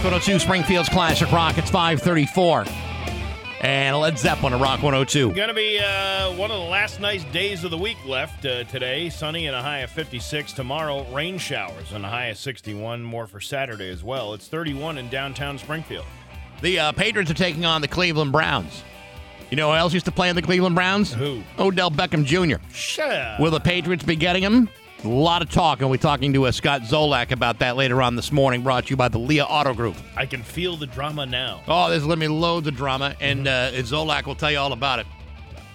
Rock 102 Springfield's Classic Rock. It's 534. And Led Zeppelin at Rock 102. Going to be uh, one of the last nice days of the week left uh, today. Sunny and a high of 56. Tomorrow, rain showers and a high of 61. More for Saturday as well. It's 31 in downtown Springfield. The uh, Patriots are taking on the Cleveland Browns. You know who else used to play in the Cleveland Browns? Who? Odell Beckham Jr. Shut up. Will the Patriots be getting him? A lot of talk, and we're talking to uh, Scott Zolak about that later on this morning. Brought to you by the Lia Auto Group. I can feel the drama now. Oh, there's let me loads of drama, and uh, Zolak will tell you all about it.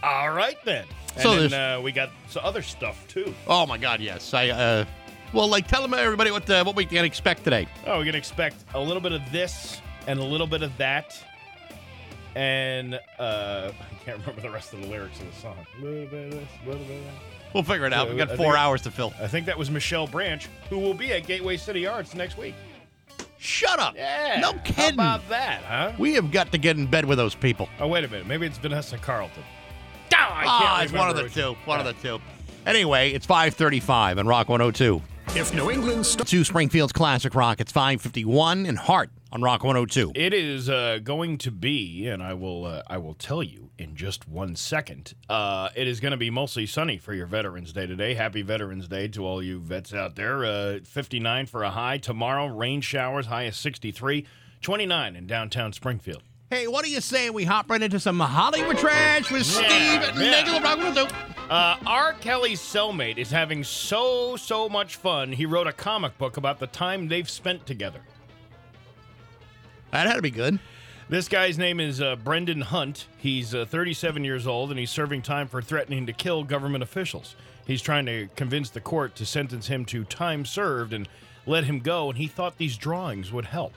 All right, then. And So then uh, we got some other stuff, too. Oh my God, yes. I uh, well, like tell them everybody what uh, what we can expect today. Oh, we're to expect a little bit of this and a little bit of that. And uh, I can't remember the rest of the lyrics of the song. A little bit of this, a little bit of that. We'll figure it out. We've got I four think- hours to fill. I think that was Michelle Branch, who will be at Gateway City Arts next week. Shut up. Yeah. No How kidding. about that, huh? We have got to get in bed with those people. Oh, wait a minute. Maybe it's Vanessa Carlton. Oh, I can't Ah, it's one of the remember two. which- One of the two. Anyway, it's 535 on Rock 102. If New England starts Two Springfield's Classic Rock. It's 551 and Heart on Rock 102. It is uh, going to be, and I will uh, I will tell you in just one second. Uh, it is going to be mostly sunny for your Veterans Day today. Happy Veterans Day to all you vets out there. Uh, 59 for a high tomorrow. Rain showers, high of 63. 29 in downtown Springfield. Hey, what do you say we hop right into some Hollywood trash with Steve and yeah. Nigel of Rock 102? Uh, R. Kelly's cellmate is having so so much fun. He wrote a comic book about the time they've spent together. That had to be good. This guy's name is uh, Brendan Hunt. He's uh, 37 years old and he's serving time for threatening to kill government officials. He's trying to convince the court to sentence him to time served and let him go, and he thought these drawings would help.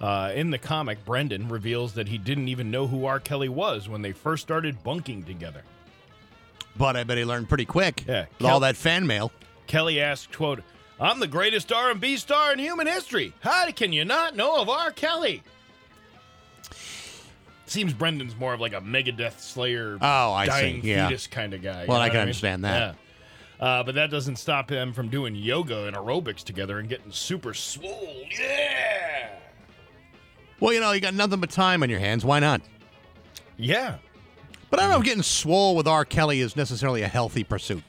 Uh, in the comic, Brendan reveals that he didn't even know who R. Kelly was when they first started bunking together. But I bet he learned pretty quick. Yeah. With all that fan mail. Kelly asked, quote, I'm the greatest R&B star in human history. How can you not know of R. Kelly? Seems Brendan's more of like a Megadeth Slayer, Oh, I see. dying Yeah. fetus kind of guy. Well, I can understand that. Yeah. Uh, but that doesn't stop them from doing yoga and aerobics together and getting super swole. Yeah. Well, you know, you got nothing but time on your hands. Why not? Yeah. But I don't know if getting swole with R. Kelly is necessarily a healthy pursuit.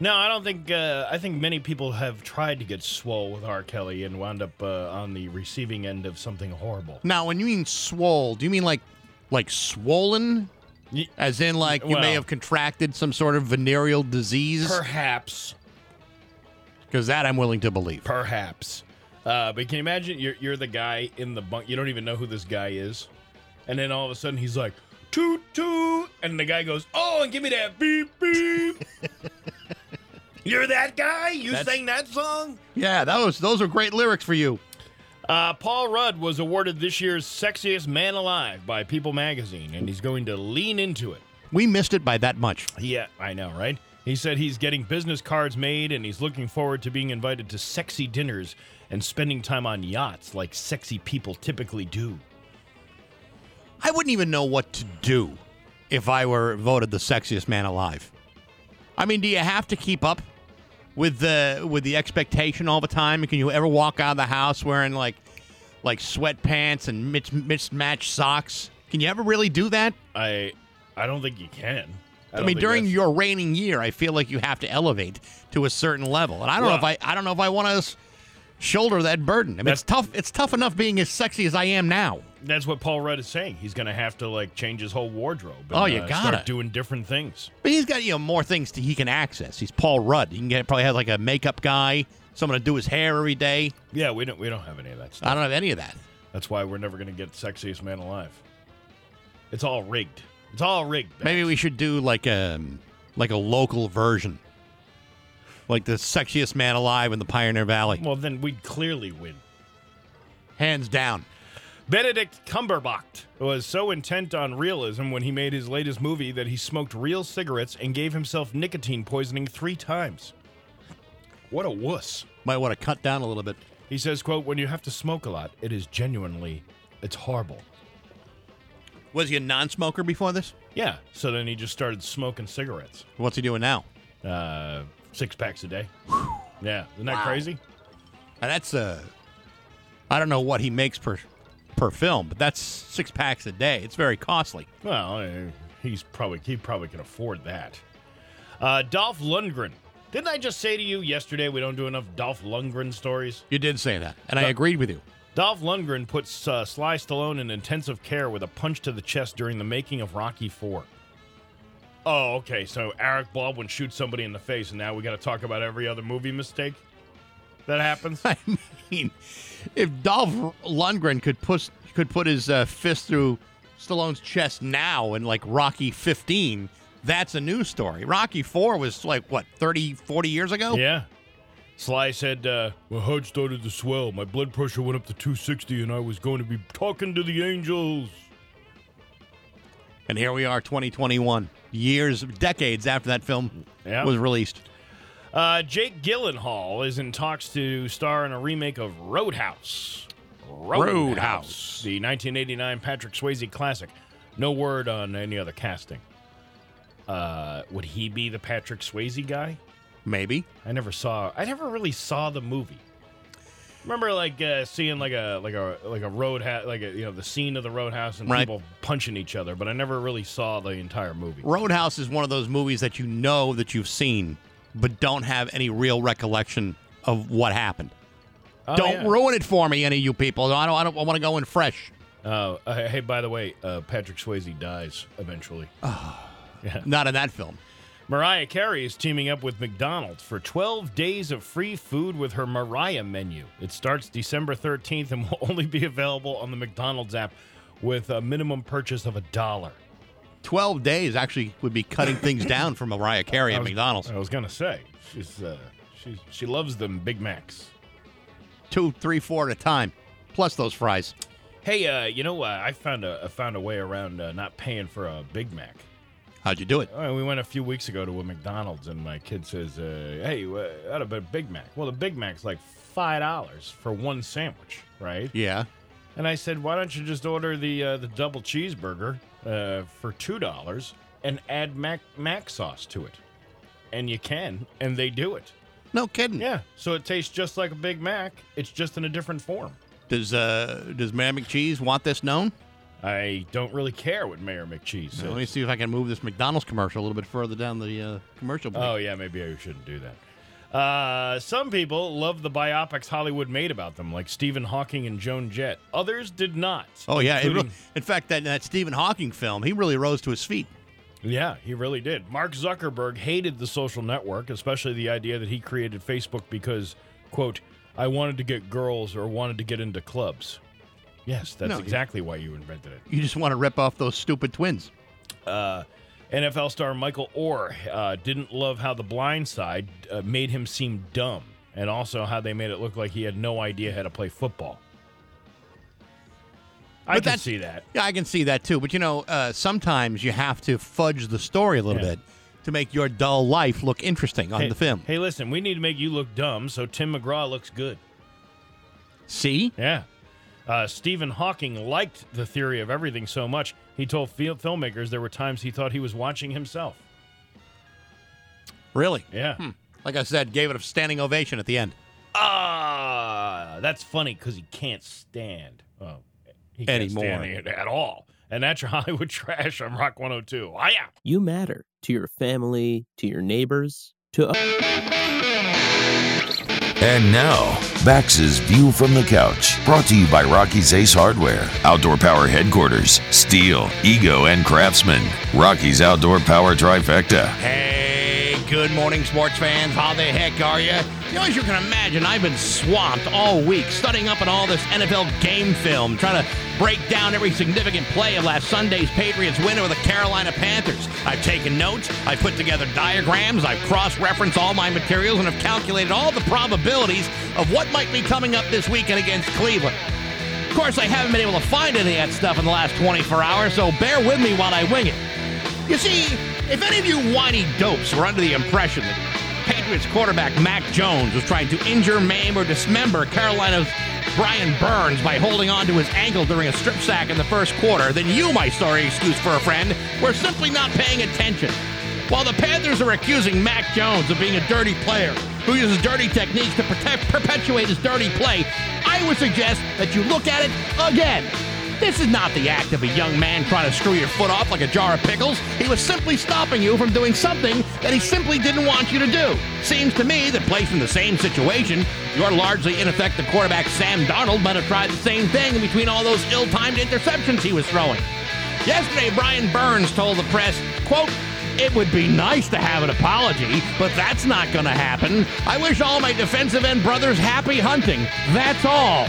No, I don't think. Uh, I think many people have tried to get swole with R. Kelly and wound up uh, on the receiving end of something horrible. Now, when you mean swole, do you mean like like swollen? As in, like you may have contracted some sort of venereal disease? Perhaps. Because that I'm willing to believe. Perhaps. Uh, but can you imagine you're, you're the guy in the bunk? You don't even know who this guy is. And then all of a sudden he's like, toot toot. And the guy goes, oh, and give me that beep beep. you're that guy? You That's- sang that song? Yeah, those those are great lyrics for you. Uh, Paul Rudd was awarded this year's Sexiest Man Alive by People magazine, and he's going to lean into it. We missed it by that much. Yeah, I know, right? He said he's getting business cards made and he's looking forward to being invited to sexy dinners and spending time on yachts like sexy people typically do. I wouldn't even know what to do if I were voted the sexiest man alive. I mean, do you have to keep up with the with the expectation all the time? Can you ever walk out of the house wearing like like sweatpants and mismatched socks? Can you ever really do that? I I don't think you can. I, don't mean, during that's- your reigning year, I feel like you have to elevate to a certain level, and I don't know if I I don't know if I want to shoulder that burden. I mean, it's tough. It's tough enough being as sexy as I am now. that's what Paul Rudd is saying. He's going to have to like change his whole wardrobe. And, Oh, you uh, gotta. start doing different things. But he's got you know more things to, he can access. He's Paul Rudd. He can get probably have like a makeup guy, someone to do his hair every day. Yeah, we don't we don't have any of that stuff. I don't have any of that. That's why we're never going to get sexiest man alive. It's all rigged. It's all rigged. Babs. Maybe we should do like a like a local version, like the sexiest man alive in the Pioneer Valley, Well, then we'd clearly win. hands down. Benedict Cumberbatch was so intent on realism when he made his latest movie that he smoked real cigarettes and gave himself nicotine poisoning three times. What a wuss. Might want to cut down a little bit. He says, quote, when you have to smoke a lot, it is genuinely, it's horrible. Was he a non-smoker before this? Yeah. So then he just started smoking cigarettes. What's he doing now? Uh, six packs a day. Yeah. Isn't that crazy? And that's uh, I don't know what he makes per per film, but that's six packs a day. It's very costly. Well, uh, he's probably he probably can afford that. Uh, Dolph Lundgren. Didn't I just say to you yesterday we don't do enough Dolph Lundgren stories? You did say that, and I agreed with you. Dolph Lundgren puts uh, Sly Stallone in intensive care with a punch to the chest during the making of Rocky Four. Oh, okay. So Eric Baldwin shoots somebody in the face, and now we got to talk about every other movie mistake that happens. I mean, if Dolph Lundgren could push could put his uh, fist through Stallone's chest now in like Rocky 15, that's a news story. Rocky 4 was like what 30, 40 years ago. Yeah. Sly said, uh, My heart started to swell. My blood pressure went up to 260, and I was going to be talking to the angels. And here we are, 2021, years, decades after that film Yeah. was released. Uh, Jake Gyllenhaal is in talks to star in a remake of Roadhouse. Roadhouse. The 1989 Patrick Swayze classic. No word on any other casting. Uh, would he be the Patrick Swayze guy? Maybe. I never saw. I never really saw the movie. Remember, like uh, seeing like a like a like a roadhouse, like a, you know the scene of the roadhouse and Right. people punching each other, but I never really saw the entire movie. Roadhouse is one of those movies that you know that you've seen, but don't have any real recollection of what happened. Oh, don't yeah. ruin it for me, any of you people. I don't. I don't. I want to go in fresh. Uh, uh, hey, by the way, uh, Patrick Swayze dies eventually. Not in that film. Mariah Carey is teaming up with McDonald's for 12 days of free food with her Mariah menu. It starts December 13th and will only be available on the McDonald's app with a minimum purchase of a dollar. Twelve days actually would be cutting things down for Mariah Carey I at was- McDonald's. I was gonna say she's uh, she she loves them Big Macs. Two, three, four at a time, plus those fries. Hey, uh, you know, uh, I found a I found a way around uh, not paying for a Big Mac. How'd you do it? We went a few weeks ago to a McDonald's, and my kid says, uh, "Hey, uh, out of a Big Mac." Well, the Big Mac's like five dollars for one sandwich, right? Yeah. And I said, "Why don't you just order the uh, the double cheeseburger uh, for two dollars and add mac mac sauce to it?" And you can, and they do it. No kidding. Yeah, so it tastes just like a Big Mac. It's just in a different form. Does uh does Mayor McCheese want this known? I don't really care what Mayor McCheese says. Let me see if I can move this McDonald's commercial a little bit further down the uh, commercial. break. Oh yeah, maybe I shouldn't do that. Uh, some people love the biopics Hollywood made about them, like Stephen Hawking and Joan Jett. Others did not. Oh yeah. Including- re- in fact, that that Stephen Hawking film, he really rose to his feet. yeah, he really did. Mark Zuckerberg hated the social network, especially the idea that he created Facebook because, quote, I wanted to get girls or wanted to get into clubs. Yes, that's No, you- exactly why you invented it. You just want to rip off those stupid twins. Uh, NFL star Michael Oher uh, didn't love how The Blind Side uh, made him seem dumb, and also how they made it look like he had no idea how to play football. I But can that's- see that. Yeah, I can see that too. But you know, uh, sometimes you have to fudge the story a little Yeah. bit to make your dull life look interesting on hey, the film. Hey, listen, we need to make you look dumb so Tim McGraw looks good. See? Yeah. Uh, Stephen Hawking liked the theory of everything so much, he told fil- filmmakers there were times he thought he was watching himself. Really? Yeah. Like I said, gave it a standing ovation at the end. Ah, that's funny because he can't stand. Oh, he can't Anymore. stand it at all. And that's your Hollywood trash on Rock 102. Ah, yeah. You matter to your family, to your neighbors, to And now, Bax's View from the Couch, brought to you by Rocky's Ace Hardware, Outdoor Power Headquarters, Stihl, Ego, and Craftsman. Rocky's Outdoor Power Trifecta. Hey, good morning, sports fans. How the heck are you? You know, as you can imagine, I've been swamped all week studying up on all this NFL game film, trying to break down every significant play of last Sunday's Patriots win over the Carolina Panthers. I've taken notes, I've put together diagrams, I've cross referenced all my materials, and have calculated all the probabilities of what might be coming up this weekend against Cleveland. Of course, I haven't been able to find any of that stuff in the last 24 hours, so bear with me while I wing it. You see, if any of you whiny dopes were under the impression that Patriots quarterback Mac Jones was trying to injure, maim, or dismember Carolina's Brian Burns by holding on to his ankle during a strip sack in the first quarter, then you, my sorry excuse for a friend, were simply not paying attention. While the Panthers are accusing Mac Jones of being a dirty player who uses dirty techniques to protect, perpetuate his dirty play, I would suggest that you look at it again. This is not the act of a young man trying to screw your foot off like a jar of pickles. He was simply stopping you from doing something that he simply didn't want you to do. Seems to me that placed in the same situation, your largely ineffective quarterback Sam Darnold might have tried the same thing in between all those ill-timed interceptions he was throwing. Yesterday, Brian Burns told the press, quote, it would be nice to have an apology, but that's not going to happen. I wish all my defensive end brothers happy hunting. That's all.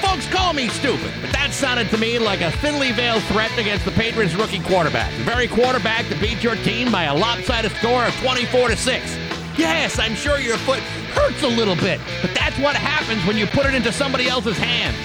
Folks call me stupid, but that sounded to me like a thinly veiled threat against the Patriots rookie quarterback. The very quarterback that beat your team by a lopsided score of 24 to 6. Yes, I'm sure your foot hurts a little bit, but that's what happens when you put it into somebody else's hands.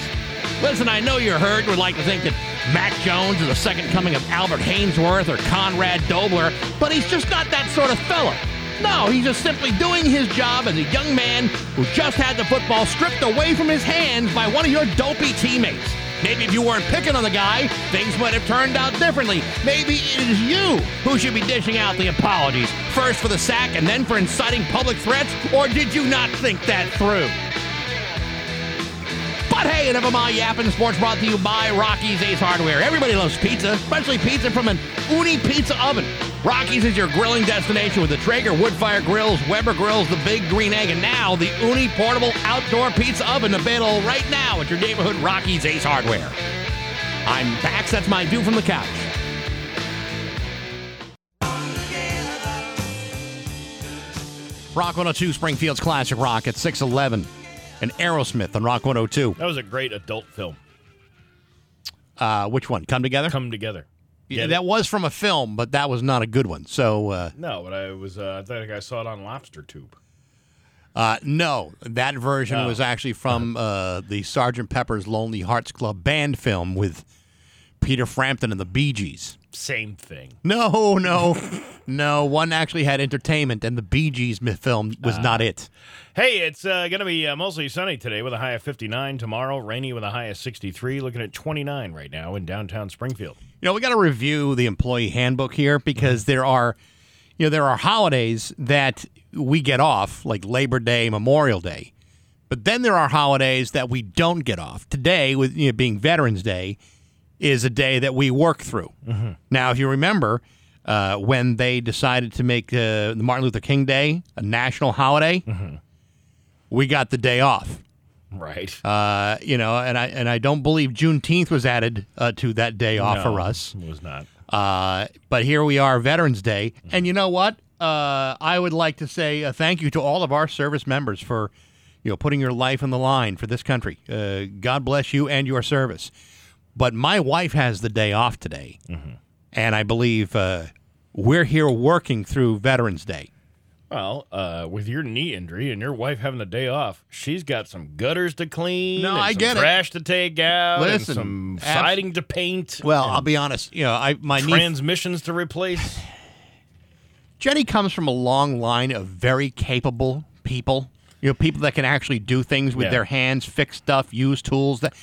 Listen, I know you're hurt would like to think that Mac Jones is the second coming of Albert Haynesworth or Conrad Dobler, but he's just not that sort of fella. No, he's just simply doing his job as a young man who just had the football stripped away from his hands by one of your dopey teammates. Maybe if you weren't picking on the guy, things might have turned out differently. Maybe it is you who should be dishing out the apologies, first for the sack and then for inciting public threats, or did you not think that through? But hey, enough of my yapping. Sports brought to you by Rocky's Ace Hardware. Everybody loves pizza, especially pizza from an Ooni Pizza Oven. Rocky's is your grilling destination with the Traeger Woodfire Grills, Weber Grills, the Big Green Egg, and now the Ooni Portable Outdoor Pizza Oven available right now at your neighborhood Rocky's Ace Hardware. I'm Bax. That's my view from the couch. Rock 102 Springfield's Classic Rock at 611 and Aerosmith on Rock 102. That was a great adult film. Uh, which one? Come Together? Come together. yeah, that was from a film, but that was not a good one. So, uh, No, but I was. Uh, I think I saw it on Lobster Tube. uh, no, that version Oh. was actually from uh, the Sgt. Pepper's Lonely Hearts Club band film with Peter Frampton and the Bee Gees. Same thing. No, no, no. One actually had entertainment, and the Bee Gees film was not it. Hey, it's uh, going to be uh, mostly sunny today with a high of 59. Tomorrow, rainy with a high of 63. Looking at 29 right now in downtown Springfield. You know, we got to review the employee handbook here because there are, you know, there are holidays that we get off, like Labor Day, Memorial Day, but then there are holidays that we don't get off. Today, with you know, being Veterans Day, is a day that we work through. Now, if you remember, uh, when they decided to make uh, the Martin Luther King Day a national holiday, we got the day off. Right. Uh, you know, and I and I don't believe Juneteenth was added uh, to that day off No, for us. It was not. Uh, but here we are, Veterans Day, and you know what? Uh, I would like to say uh, thank you to all of our service members for, you know, putting your life on the line for this country. Uh, God bless you and your service. But my wife has the day off today, and I believe uh, we're here working through Veterans Day. Well, uh, with your knee injury and your wife having the day off, she's got some gutters to clean. No, I get it. trash to take out. Listen, and some abs- siding to paint. Well, I'll be honest. You know, I my knee transmissions to replace. Jenny comes from a long line of very capable people. You know, people that can actually do things with Yeah. their hands, fix stuff, use tools. That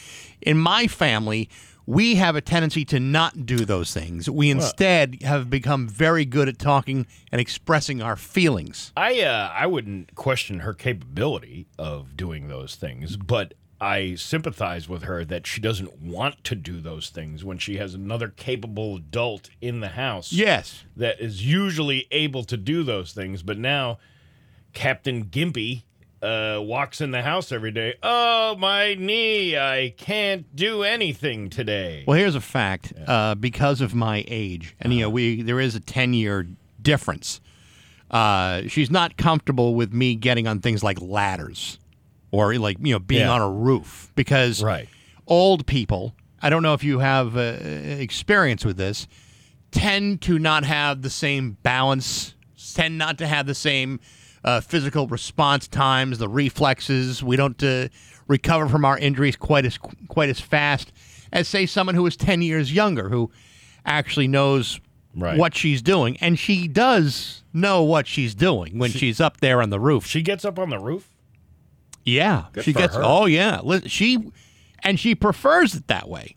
in my family, we have a tendency to not do those things. We instead have become very good at talking and expressing our feelings. I uh, I wouldn't question her capability of doing those things, but I sympathize with her that she doesn't want to do those things when she has another capable adult in the house. Yes. that is usually able to do those things, but now Captain Gimpy uh, walks in the house every day. Oh, my knee! I can't do anything today. Well, here's a fact. Uh, because of my age, and you know, we there is a ten year difference. Uh, she's not comfortable with me getting on things like ladders, or like you know being Yeah. on a roof because Right. old people. I don't know if you have uh, experience with this. Tend to not have the same balance. Tend not to have the same uh, physical response times, the reflexes. We don't uh, recover from our injuries quite as quite as fast as say someone who is ten years younger, who actually knows Right. what she's doing, and she does know what she's doing when she's up there on the roof. She gets up on the roof. Yeah, Good she gets. her. Oh yeah, she and she prefers it that way.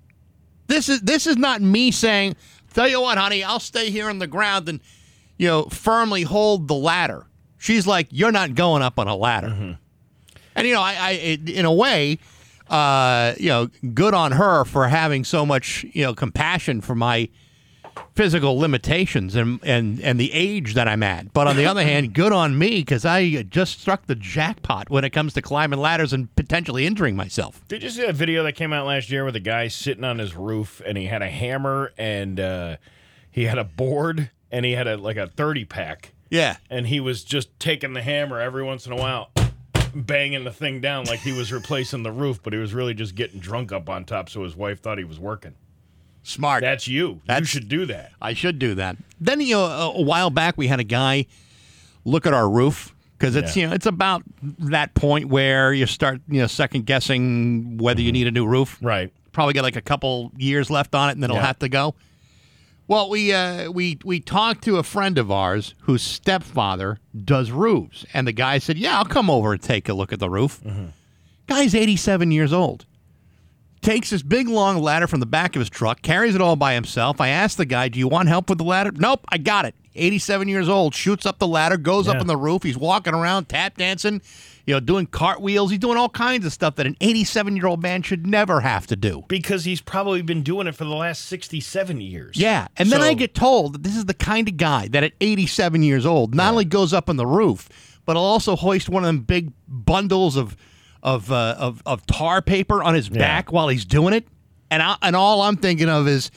This is this is not me saying, "Tell you what, honey, I'll stay here on the ground and you know firmly hold the ladder." She's like, "You're not going up on a ladder." Mm-hmm. And you know, I, I in a way, uh, you know, good on her for having so much you know compassion for my physical limitations and and and the age that I'm at. But on the other hand, good on me because I just struck the jackpot when it comes to climbing ladders and potentially injuring myself. Did you see that video that came out last year with a guy sitting on his roof and he had a hammer and uh, he had a board and he had a like a thirty pack Yeah. and he was just taking the hammer every once in a while, banging the thing down like he was replacing the roof, but he was really just getting drunk up on top, so his wife thought he was working. Smart. That's you. you should do that. I should do that. Then you know, a, a while back we had a guy look at our roof because it's Yeah. you know it's about that point where you start you know second guessing whether you mm-hmm. need a new roof. Right. Probably got like a couple years left on it, and then it'll have to go. Well, we uh, we we talked to a friend of ours whose stepfather does roofs, and the guy said, "Yeah, I'll come over and take a look at the roof." Guy's eighty-seven years old takes this big long ladder from the back of his truck, carries it all by himself. I asked the guy, "Do you want help with the ladder?" Nope, I got it. 87 years old, shoots up the ladder, goes up Yeah. on the roof. He's walking around, tap dancing, you know, doing cartwheels. He's doing all kinds of stuff that an 87 year old man should never have to do. Because he's probably been doing it for the last 67 years. Yeah, and then I get told that this is the kind of guy that at 87 years old not only goes up on the roof, but will also hoist one of them big bundles of of uh, of, of tar paper on his back while he's doing it. And I, and all I'm thinking of is,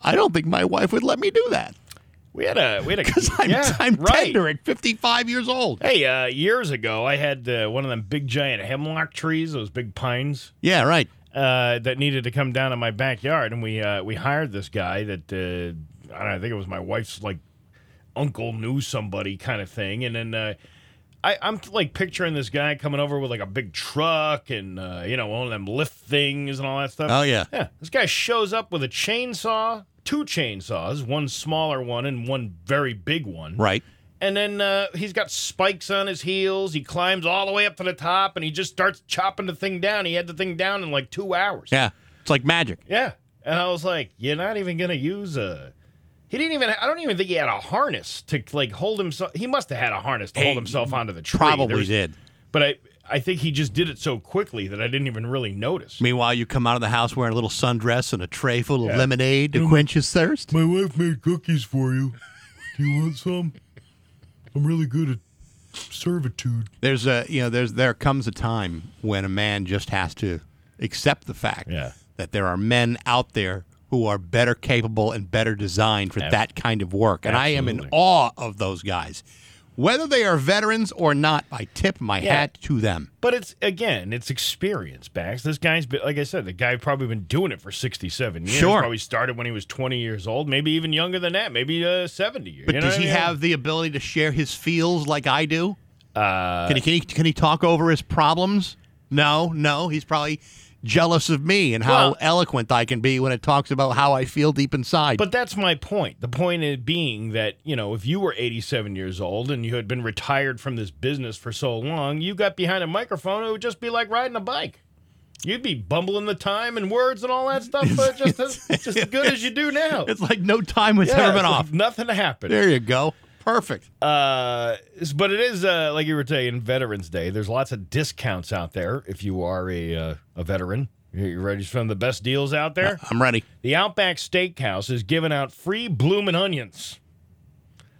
I don't think my wife would let me do that We had a we had a because I'm yeah, I'm right. tender at 55 years old. Hey, uh, years ago, I had uh, one of them big giant hemlock trees, those big pines. Yeah, right. uh, that needed to come down in my backyard, and we uh, we hired this guy that uh, I don't know, I think it was my wife's like uncle knew somebody kind of thing, and then uh, I, I'm like picturing this guy coming over with like a big truck and uh, you know one of them lift things and all that stuff. Oh yeah. Yeah, this guy shows up with a chainsaw, two chainsaws, one smaller one and one very big one. Right. And then uh, he's got spikes on his heels. He climbs all the way up to the top and he just starts chopping the thing down. He had the thing down in like two hours. Yeah. It's like magic. Yeah. And I was like, you're not even going to use a. He didn't even. I don't even think he had a harness to like hold himself. He must have had a harness to hold himself onto the tree. Probably There's- did. But I, I think he just did it so quickly that I didn't even really notice. Meanwhile, you come out of the house wearing a little sundress and a tray full of Yeah. lemonade to mm-hmm. quench his thirst. My wife made cookies for you. Do you want some? I'm really good at servitude. There's a you know there's there comes a time when a man just has to accept the fact Yeah. that there are men out there who are better capable and better designed for that kind of work, and I am in awe of those guys. Whether they are veterans or not, I tip my Yeah. hat to them. But it's again, it's experience, Bax. This guy's been, like I said, the guy probably been doing it for sixty-seven years. Sure. Probably started when he was twenty years old, maybe even younger than that, maybe uh, seventy years. But you know does he I mean? have the ability to share his feels like I do? Uh, Can he, can he can he talk over his problems? No, no. He's probably jealous of me and how Well- eloquent I can be when it talks about how I feel deep inside. But that's my point. The point being that, you know, if you were 87 years old and you had been retired from this business for so long, you got behind a microphone, it would just be like riding a bike. You'd be bumbling the time and words and all that stuff, but just as, just as good as you do now. it's like no time has Yeah, ever been it's like off. Nothing happened. There you go. Perfect. Uh, but it is uh, like you were saying, Veterans Day. There's lots of discounts out there if you are a uh, a veteran. You- You ready for some of the best deals out there? I'm ready. The Outback Steakhouse is giving out free bloomin' onions.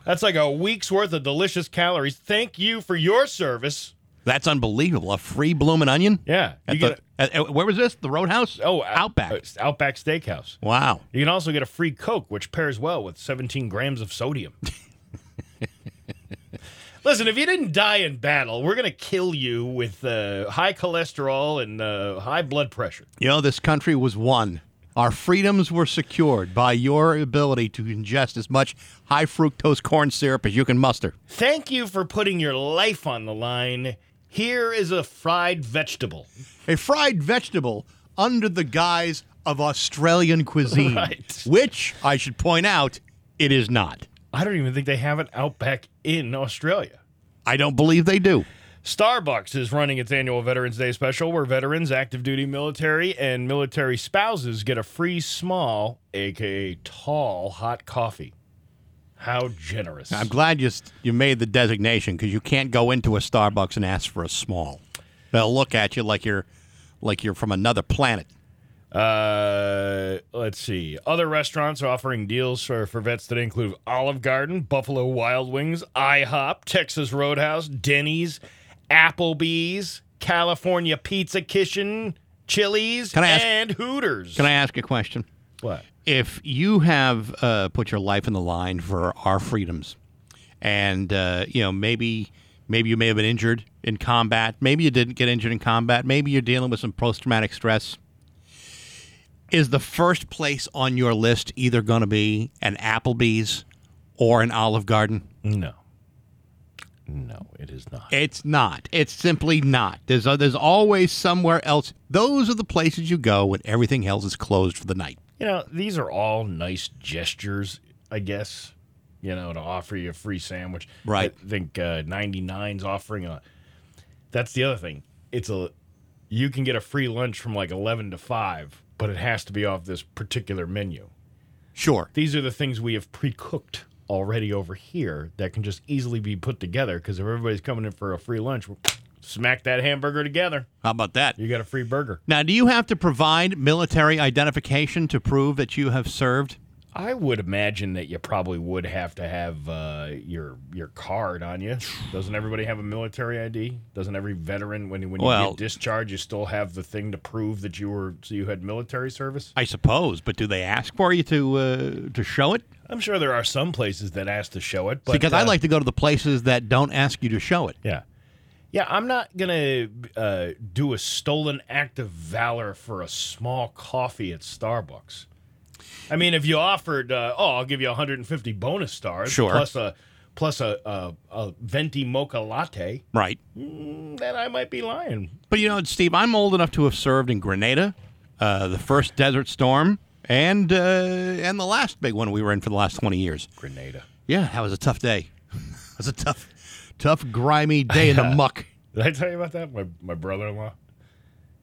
That's like a week's worth of delicious calories. Thank you for your service. That's unbelievable. A free bloomin' onion. Yeah, At you the- get at- at- where was this? The Roadhouse? oh Outback. uh, Outback Steakhouse. wow. You can also get a free Coke, which pairs well with 17 grams of sodium. Listen, if you didn't die in battle, we're gonna kill you with uh, high cholesterol and uh, high blood pressure. You know, this country was won. Our freedoms were secured by your ability to ingest as much high fructose corn syrup as you can muster. Thank you for putting your life on the line. Here is a fried vegetable. A fried vegetable under the guise of Australian cuisine, Right. which I should point out, it is not. I don't even think they have an Outback in Australia. I don't believe they do. Starbucks is running its annual Veterans Day special where veterans, active duty military, and military spouses get a free small, aka tall, hot coffee. How generous. I'm glad you you made the designation because you can't go into a Starbucks and ask for a small. They'll look at you like you're like you're from another planet. Uh, let's see. Other restaurants are offering deals for, for vets that include Olive Garden, Buffalo Wild Wings, IHOP, Texas Roadhouse, Denny's, Applebee's, California Pizza Kitchen, Chili's, Can I ask- and Hooters. Can I ask a question? What? If you have uh, put your life in the line for our freedoms, and uh, you know maybe maybe you may have been injured in combat, maybe you didn't get injured in combat, maybe you're dealing with some post traumatic stress. Is the first place on your list either going to be an Applebee's or an Olive Garden? No. No, it is not. It's not. It's simply not. There's uh, there's always somewhere else. Those are the places you go when everything else is closed for the night. You know, these are all nice gestures, I guess. You know, to offer you a free sandwich. Right. I think uh, 99's offering a. That's the other thing. It's a. You can get a free lunch from like 11 to 5, but it has to be off this particular menu. Sure. These are the things we have pre cooked already over here that can just easily be put together because if everybody's coming in for a free lunch, we'll smack that hamburger together. How about that? You got a free burger. Now, do you have to provide military identification to prove that you have served? I would imagine that you probably would have to have uh, your your card on you. Doesn't everybody have a military ID? Doesn't every veteran, when when you get discharged, you still have the thing to prove that you were so you had military service? I suppose, but do they ask for you to uh, to show it? I'm sure there are some places that ask to show it, but because I uh, like to go to the places that don't ask you to show it. yeah. Yeah, I'm not gonna uh, do a stolen act of valor for a small coffee at Starbucks. I mean, if you offered, uh, oh, I'll give you 150 bonus stars, Sure. plus a plus a, a a venti mocha latte, Right. then I might be lying. But you know, Steve, I'm old enough to have served in Grenada, uh, the first Desert Storm, and uh, and the last big one we were in for the last 20 years. Grenada. Yeah, that was a tough day. It was a tough, tough, grimy day in the muck. Did I tell you about that? My my brother-in-law.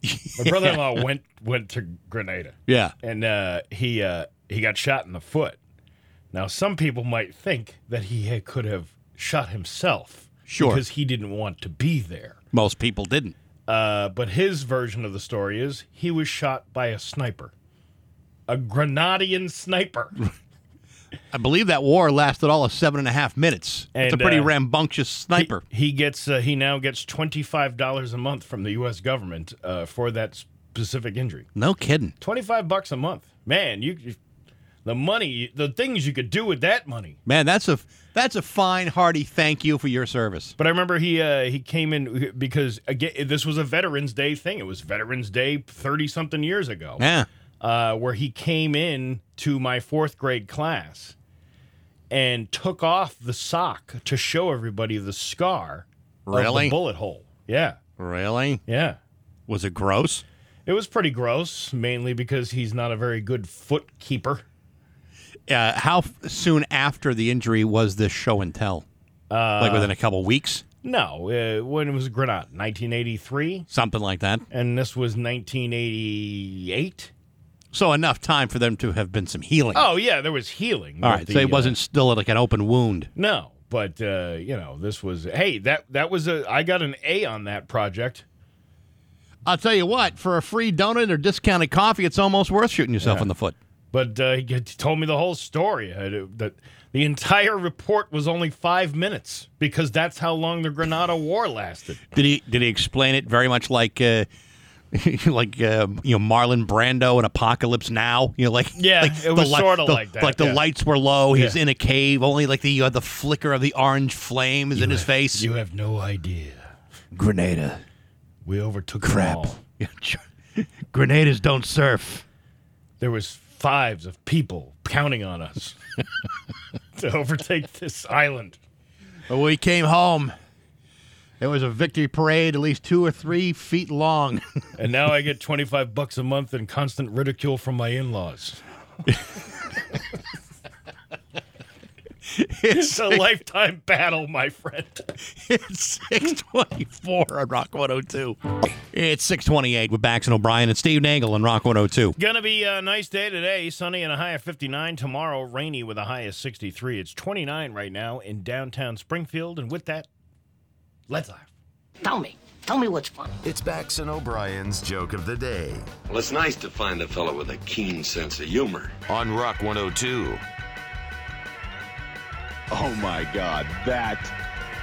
My brother-in-law went went to Grenada. Yeah. and uh, he uh, he got shot in the foot. Now, some people might think that he had, could have shot himself, Sure. because he didn't want to be there. Most people didn't. Uh, but his version of the story is he was shot by a sniper, a Grenadian sniper. I believe that war lasted all of seven and a half minutes. it's a pretty uh, rambunctious sniper. He, he gets uh, he now gets twenty five dollars a month from the U.S. government uh, for that specific injury. no kidding. Twenty five bucks a month, man. You the money, the things you could do with that money. Man, that's a that's a fine, hearty thank you for your service. But I remember he uh, he came in because again this was a Veterans Day thing. It was Veterans Day thirty something years ago, Yeah. uh, where he came in to my fourth grade class and took off the sock to show everybody the scar of Really? the bullet hole. Yeah, Really? yeah. Was it gross? It was pretty gross, mainly because he's not a very good foot keeper. Uh, how soon after the injury was this show and tell? Uh, like within a couple weeks, No, uh, when it was Grenade, 1983, something like that. and this was 1988. So enough time for them to have been some healing. Oh yeah, there was healing. All right, the, so it uh, wasn't still like an open wound. no, but uh, you know, this was. Hey, that that was a. I got an A on that project. I'll tell you what, for a free donut or discounted coffee, it's almost worth shooting yourself in the foot. But uh, he told me the whole story. Uh, That the entire report was only five minutes because that's how long the Grenada War lasted. Did he did he explain it very much like uh, like uh, you know Marlon Brando in Apocalypse Now? You know, like Yeah, like it was li- sorta the- like that, Like the yeah. lights were low. He's Yeah. in a cave. Only like the uh, the flicker of the orange flame is in his face. You have no idea. Grenada, We overtook them crap. all. Grenadiers don't surf. There was fives of people counting on us to overtake this island. But when we came home, it was a victory parade at least two or three feet long. And now I get 25 bucks a month and constant ridicule from my in-laws. It's a lifetime battle, my friend. It's 624 on Rock 102. It's 628 with Bax and O'Brien and Steve Nagel on Rock 102. Gonna be a nice day today. Sunny and a high of 59. Tomorrow, rainy with a high of 63. It's 29 right now in downtown Springfield. And with that, let's laugh. Tell me, Tell me what's funny. It's Bax and O'Brien's joke of the day Well, it's nice to find a fellow with a keen sense of humor. on Rock 102. Oh my God, that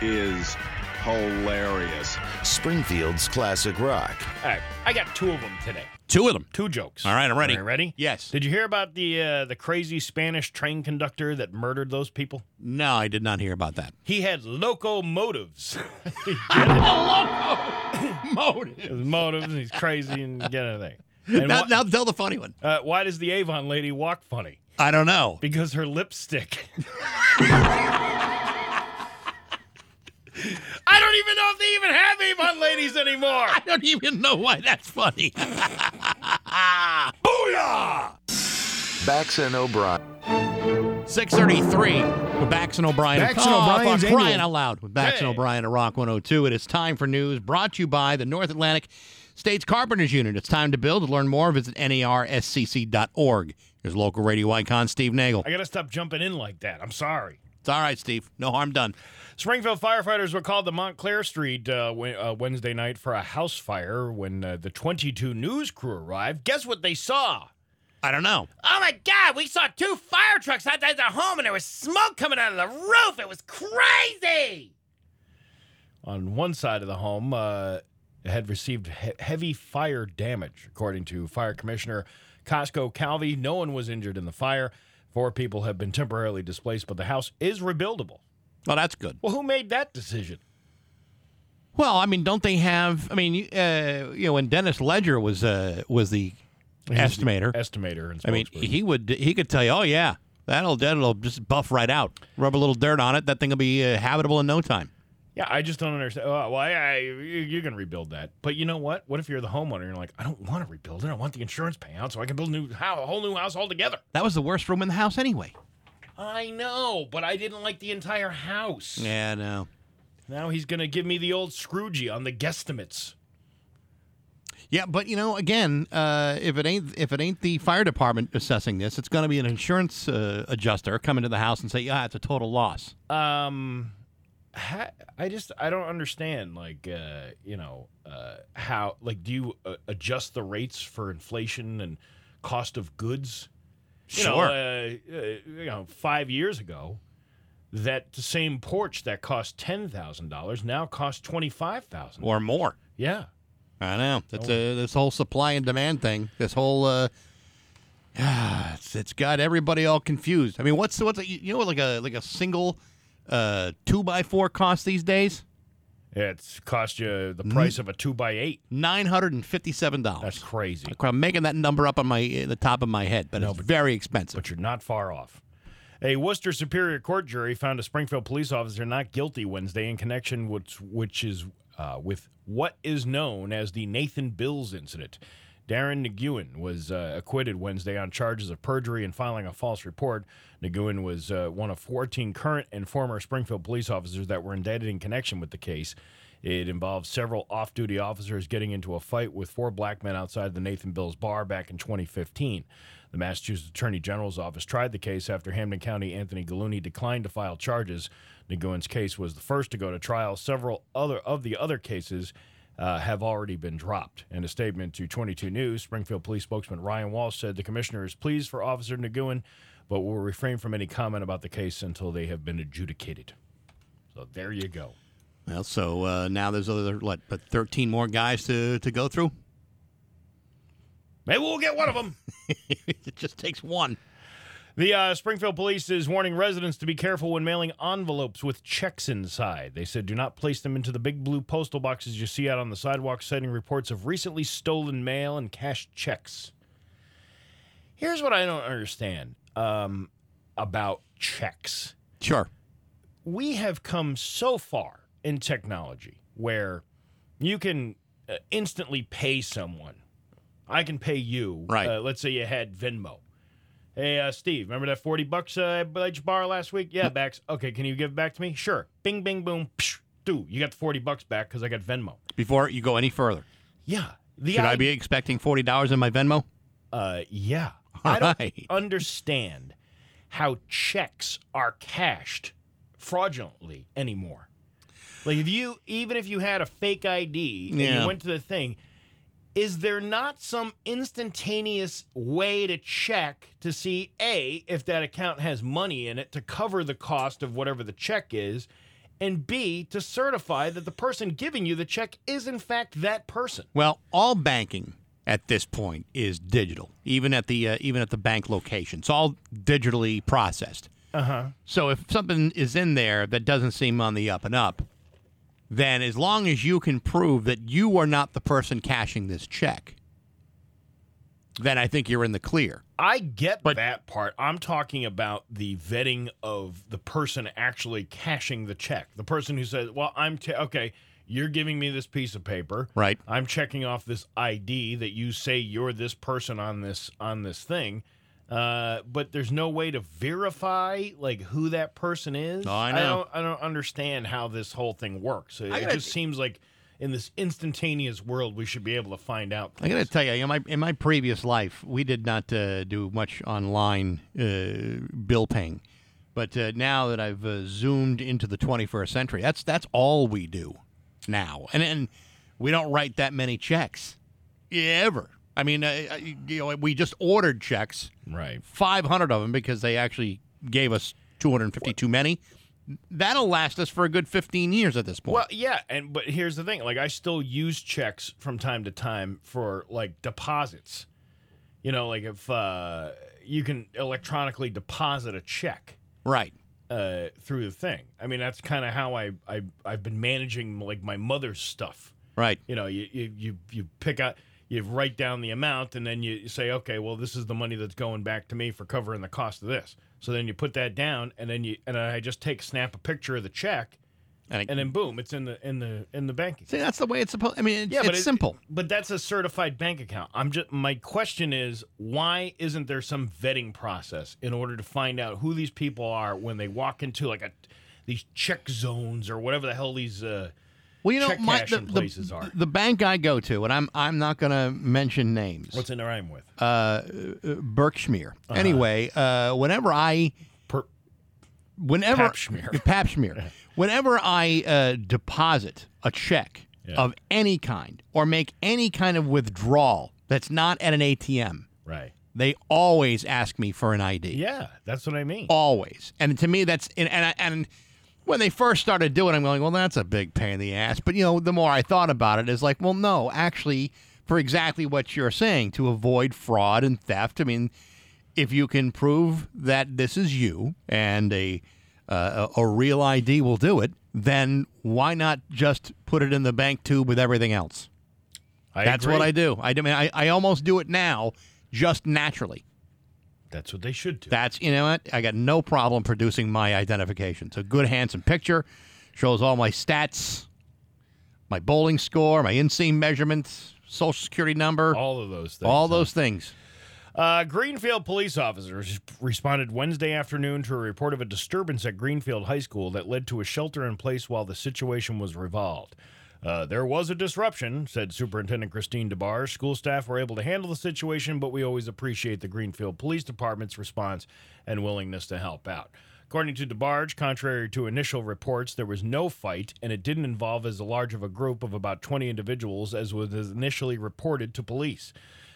is hilarious. Springfield's classic rock. All right, I got two of them today. Two of them. Two jokes. All right, I'm ready. All right, ready? Yes. Did you hear about the uh, the crazy Spanish train conductor that murdered those people? No, I did not hear about that. He had locomotives. Motive. His motives. and He's crazy and get anything. And Now, why, now tell the funny one. uh, why does the Avon lady walk funny? I don't know. Because her lipstick. I don't even know if they even have Avon ladies anymore. I don't even know why that's funny. Booyah! Bax and O'Brien. 633 with Bax and O'Brien. Bax and Oh, O'Brien's fuck, annual. out loud with Bax and O'Brien at Rock 102. It is time for news brought to you by the North Atlantic States Carpenters Unit. It's time to build. To learn more, visit narscc.org. Here's local radio icon Steve Nagel. I gotta stop jumping in like that. I'm sorry. It's all right, Steve. No harm done. Springfield firefighters were called to Montclair Street uh, uh, Wednesday night for a house fire. When uh, the 22 news crew arrived, guess what they saw? I don't know. Oh my God! We saw two fire trucks outside the home, and there was smoke coming out of the roof. It was crazy. On one side of the home, uh, had received he- heavy fire damage, according to Fire Commissioner Costco Calvi. No one was injured in the fire. Four people have been temporarily displaced, but the house is rebuildable. Well, that's good. Well, who made that decision? Well, I mean, don't they have? I mean, uh, you know, when Dennis Ledger was uh, was the estimator, Estimator and I mean, he would he could tell you, oh yeah, that'll that'll just buff right out. Rub a little dirt on it, that thing will be uh, habitable in no time. Yeah, I just don't understand. Oh, well, I, I, you can rebuild that, but you know what? What if you're the homeowner and you're like, I don't want to rebuild it. I want the insurance payout so I can build a new house, a whole new house altogether. That was the worst room in the house anyway. I know, but I didn't like the entire house. Yeah, no. Now he's gonna give me the old Scroogey on the guesstimates. Yeah, but you know, again, uh, if it ain't if it ain't the fire department assessing this, it's going to be an insurance uh, adjuster coming to the house and say, yeah, it's a total loss. Um, I just I don't understand. Like, uh, you know, uh, how like do you uh, adjust the rates for inflation and cost of goods? You know, Sure. uh, uh, you know, five years ago, that same porch that cost ten thousand dollars now costs twenty five thousand. or more. Yeah, I know. That's uh, this whole supply and demand thing. This whole uh, it's, it's got everybody all confused. I mean, what's what's a, you know like a like a single uh, two by four cost these days? it's cost you the price of a two by eight. Nine hundred and fifty seven dollars. That's crazy. I'm making that number up on my uh, the top of my head, but it's very expensive. but you're not far off. A Worcester Superior Court jury found a Springfield police officer not guilty Wednesday in connection with which is uh, with what is known as the Nathan Bills incident. Darren Nguyen was uh, acquitted Wednesday on charges of perjury and filing a false report. Nguyen was uh, one of 14 current and former Springfield police officers that were indicted in connection with the case. It involved several off duty officers getting into a fight with four black men outside the Nathan Bills bar back in 2015. The Massachusetts Attorney General's office tried the case after Hampden County Anthony Gulluni declined to file charges. Nguyen's case was the first to go to trial. Several other of the other cases uh, have already been dropped. In a statement to 22 News, Springfield Police spokesman Ryan Walsh said the commissioner is pleased for Officer Nguyen, but will refrain from any comment about the case until they have been adjudicated. So there you go. Well, so uh, now there's other what, but thirteen more guys to to go through. Maybe we'll get one of them. it just takes one. The uh, Springfield Police is warning residents to be careful when mailing envelopes with checks inside. They said do not place them into the big blue postal boxes you see out on the sidewalk, citing reports of recently stolen mail and cashed checks. Here's what I don't understand um, about checks. Sure. We have come so far in technology where you can uh, instantly pay someone. I can pay you. Right. Uh, let's say you had Venmo. Hey, uh, Steve, remember that 40 bucks uh, you borrow last week? Yeah, Bax. Okay, can you give it back to me? Sure. Bing, bing, boom. Psh, do. You got the 40 bucks back because I got Venmo. Before you go any further, Yeah. The should I be expecting forty dollars in my Venmo? Uh, yeah. I don't understand how checks are cashed fraudulently anymore. Like if you even if you had a fake ID and Yeah. you went to the thing, is there not some instantaneous way to check to see a if that account has money in it to cover the cost of whatever the check is, and b to certify that the person giving you the check is in fact that person? Well, all banking at this point is digital, even at the uh, even at the bank location. It's all digitally processed. Uh huh. So if something is in there that doesn't seem on the up and up, then as long as you can prove that you are not the person cashing this check, then I think you're in the clear. I get But- that part. I'm talking about the vetting of the person actually cashing the check. The person who says, "Well, I'm t- okay. You're giving me this piece of paper. Right. I'm checking off this ID that you say you're this person on this on this thing." Uh, but there's no way to verify like who that person is. Oh, I know. don't. I don't understand how this whole thing works. It, it gotta- just seems like in this instantaneous world, we should be able to find out. I got to tell you, in my in my previous life, we did not uh, do much online uh, bill paying, but uh, now that I've uh, zoomed into the 21st century, that's that's all we do now, and and we don't write that many checks ever. I mean, uh, you know, we just ordered checks, right. 500 of them, because they actually gave us 250 too many. That'll last us for a good 15 years at this point. Well, yeah, and but here's the thing: like, I still use checks from time to time for like deposits. You know, like if uh, you can electronically deposit a check right. uh, through the thing. I mean, that's kind of how I, I I've been managing like my mother's stuff. Right. You know, you you you, you pick out. You write down the amount, and then you say, "Okay, well, this is the money that's going back to me for covering the cost of this." So then you put that down, and then you and I just take snap a picture of the check, And, I, and then boom, it's in the in the in the banking. see, that's the way it's supposed. I mean, it's, Yeah, but it's it- simple. But that's a certified bank account. I'm just my question is why isn't there some vetting process in order to find out who these people are when they walk into like a these check zones or whatever the hell these uh Well, you know, my, the, the- places are. the bank I go to, and I'm I'm not going to mention names. what's in the rhyme with? uh, Berkshire. Uh-huh. Anyway, uh, whenever I, Per- whenever Pap Schmear. Pap Schmear. whenever I uh, deposit a check Yeah. of any kind or make any kind of withdrawal that's not at an ATM, right. they always ask me for an ID. Yeah, that's what I mean. Always. And to me, that's and and, and when they first started doing, it, I'm going, well, that's a big pain in the ass. But you know, the more I thought about it, is like, well, no, actually, for exactly what you're saying, to avoid fraud and theft. I mean, if you can prove that this is you and a uh, a, a real ID will do it, then why not just put it in the bank tube with everything else? I That's agree. what I do. I, do- I mean, I, I almost do it now, just naturally. That's what they should do. That's you know what I got no problem producing my identification. It's a good, handsome picture, shows all my stats, my bowling score, my inseam measurements, social security number, all, all of those things. huh? those things. Uh, Greenfield police officers responded Wednesday afternoon to a report of a disturbance at Greenfield High School that led to a shelter in place while the situation was revolved. Uh, there was a disruption, said Superintendent Christine DeBarge. School staff were able to handle the situation, but we always appreciate the Greenfield Police Department's response and willingness to help out. According to DeBarge, contrary to initial reports, there was no fight, and it didn't involve as large of a group of about 20 individuals as was initially reported to police.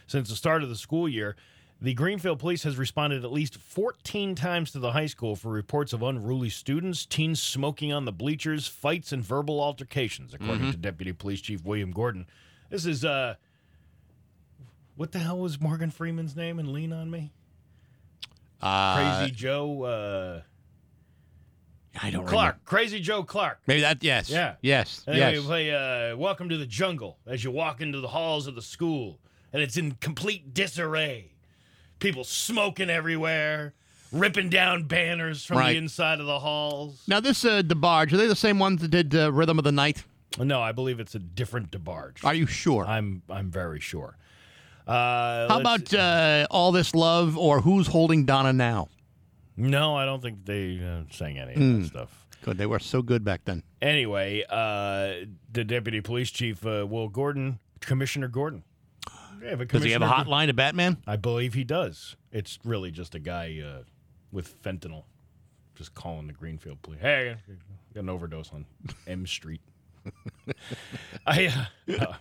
Since the start of the school year, the Greenfield Police has responded at least 14 times to the high school for reports of unruly students, teens smoking on the bleachers, fights, and verbal altercations, according to Deputy Police Chief William Gordon. This is, uh, what the hell was Morgan Freeman's name in Lean on Me? Uh, Crazy Joe, uh, I don't Clark. remember. Crazy Joe Clark. Maybe that. Yes. Yeah. Yes. Anyway, yes. we play uh, Welcome to the Jungle as you walk into the halls of the school, and it's in complete disarray. People smoking everywhere, ripping down banners from Right. the inside of the halls. Now this uh, DeBarge, are they the same ones that did uh, Rhythm of the Night? No, I believe it's a different DeBarge. Are you sure? I'm I'm very sure. Uh, How about uh, All This Love or Who's Holding Donna Now? No, I don't think they uh, sang any of Hmm. that stuff. Good, they were so good back then. Anyway, uh, the deputy police chief, uh, Will Gordon, Commissioner Gordon. We have a Does he have a Commissioner- hotline to Batman? I believe he does. It's really just a guy uh, with fentanyl. just calling the Greenfield police. Hey, I got an overdose on M Street. I uh, uh,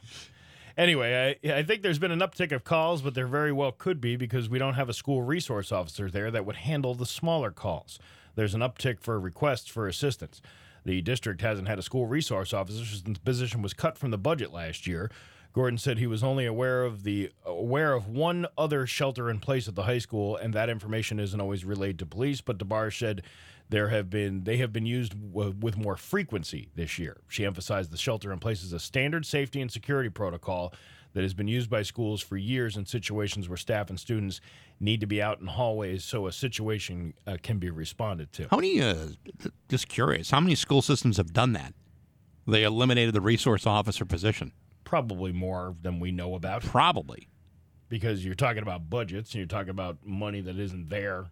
anyway, I, I think there's been an uptick of calls, but there very well could be because we don't have a school resource officer there that would handle the smaller calls. There's an uptick for requests for assistance. The district hasn't had a school resource officer since the position was cut from the budget last year. Gordon said he was only aware of the aware of one other shelter in place at the high school, and that information isn't always relayed to police. But DeBarge said there have been they have been used w- with more frequency this year. She emphasized the shelter in place is a standard safety and security protocol that has been used by schools for years in situations where staff and students need to be out in hallways so a situation uh, can be responded to. How many? Uh, just curious. How many school systems have done that? They eliminated the resource officer position. Probably more than we know about Probably. because you're talking about budgets and you're talking about money that isn't there.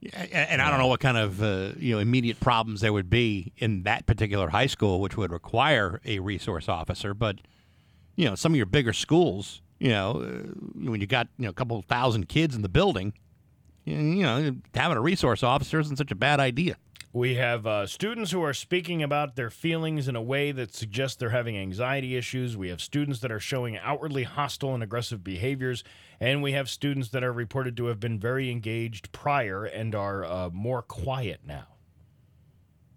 Yeah, and I don't know what kind of uh, you know immediate problems there would be in that particular high school, which would require a resource officer. But you know, some of your bigger schools, you know, uh, when you got you know a couple thousand kids in the building, you you know, having a resource officer isn't such a bad idea. We have uh, students who are speaking about their feelings in a way that suggests they're having anxiety issues. We have students that are showing outwardly hostile and aggressive behaviors. And we have students that are reported to have been very engaged prior and are uh, more quiet now.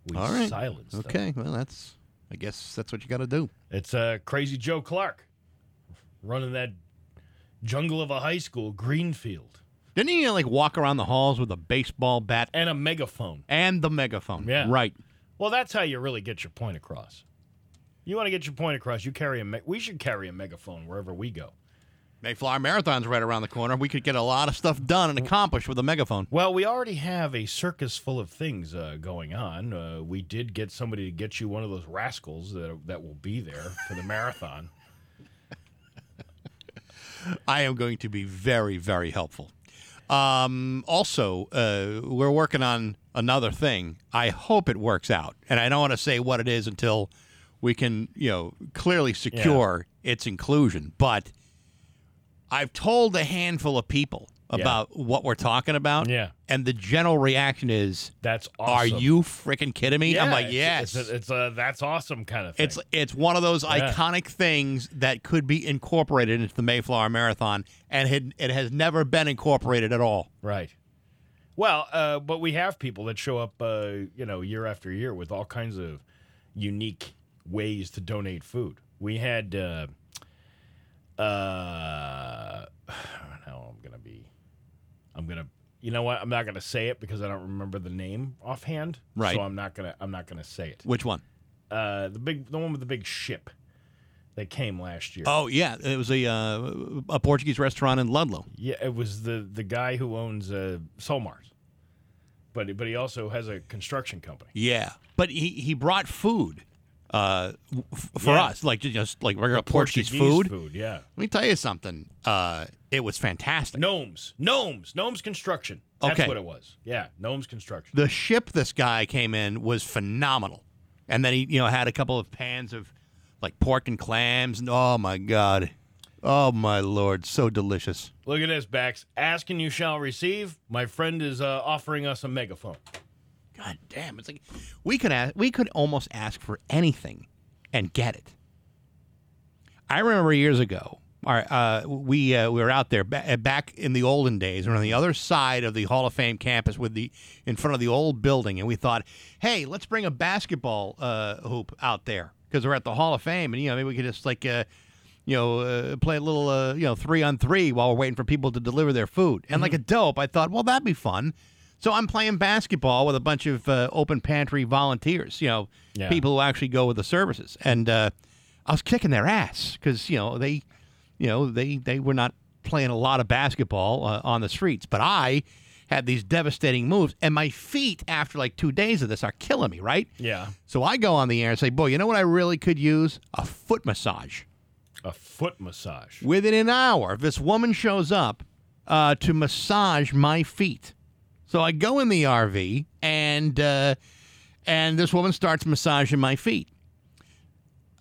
We All right. silence them. Okay, well that's I guess that's what you got to do. It's uh, Crazy Joe Clark running that jungle of a high school, Greenfield, Didn't he like walk around the halls with a baseball bat and a megaphone. and the megaphone? Yeah. right. Well, that's how you really get your point across. You want to get your point across, you carry a. Me- we should carry a megaphone wherever we go. Mayflower Marathon's right around the corner. We could get a lot of stuff done and accomplished with a megaphone. Well, we already have a circus full of things uh, going on. Uh, we did get somebody to get you one of those rascals that that will be there for the marathon. I am going to be very, very helpful. Um, also, uh, we're working on another thing. I hope it works out, and I don't want to say what it is until we can, you know, clearly secure its inclusion. But I've told a handful of people about what we're talking about, Yeah. and the general reaction is, That's "Are you freaking kidding me?" I'm like, "Yes." It's a, it's a that's awesome kind of thing. It's it's one of those Yeah. iconic things that could be incorporated into the Mayflower Marathon, and it, it has never been incorporated at all. Right. Well, uh, but we have people that show up, uh, you know, year after year with all kinds of unique ways to donate food. We had, uh, uh, now I'm gonna be, I'm gonna, you know what? I'm not gonna say it because I don't remember the name offhand. Right. So I'm not gonna, I'm not gonna say it. Which one? Uh, the big, the one with the big ship that came last year. Oh yeah, it was a uh, a Portuguese restaurant in Ludlow. Yeah, it was the the guy who owns uh, Solmars, but but he also has a construction company. Yeah, but he he brought food uh, f- for Yeah. us, like just like regular Portuguese, food. food, yeah. Let me tell you something. Uh, it was fantastic. Gnomes, gnomes, gnomes construction. That's Okay. what it was. Yeah, gnomes construction. the ship this guy came in was phenomenal, and then he you know had a couple of pans of like pork and clams, and oh my god, oh my lord, so delicious. Look at this, Bax. Ask and you shall receive. My friend is uh, offering us a megaphone. God damn, it's like we could ask, we could almost ask for anything and get it. I remember years ago, our, uh, we uh, we were out there ba- uh, back in the olden days. We were on the other side of the Hall of Fame campus with the in front of the old building, and we thought, hey, let's bring a basketball uh, hoop out there because we're at the Hall of Fame, and you know maybe we could just like. Uh, you know, uh, play a little, uh, you know, three on three while we're waiting for people to deliver their food. And like a dope, I thought, well, that'd be fun. So I'm playing basketball with a bunch of uh, open pantry volunteers, you know, Yeah. people who actually go with the services. And uh, I was kicking their ass because, you know, they, you know, they, they were not playing a lot of basketball uh, on the streets. But I had these devastating moves, and my feet, after like two days of this, are killing me, right? Yeah, So I go on the air and say, boy, you know what I really could use? A foot massage a foot massage. within an hour, if this woman shows up uh, to massage my feet. So I go in the RV and uh, and this woman starts massaging my feet.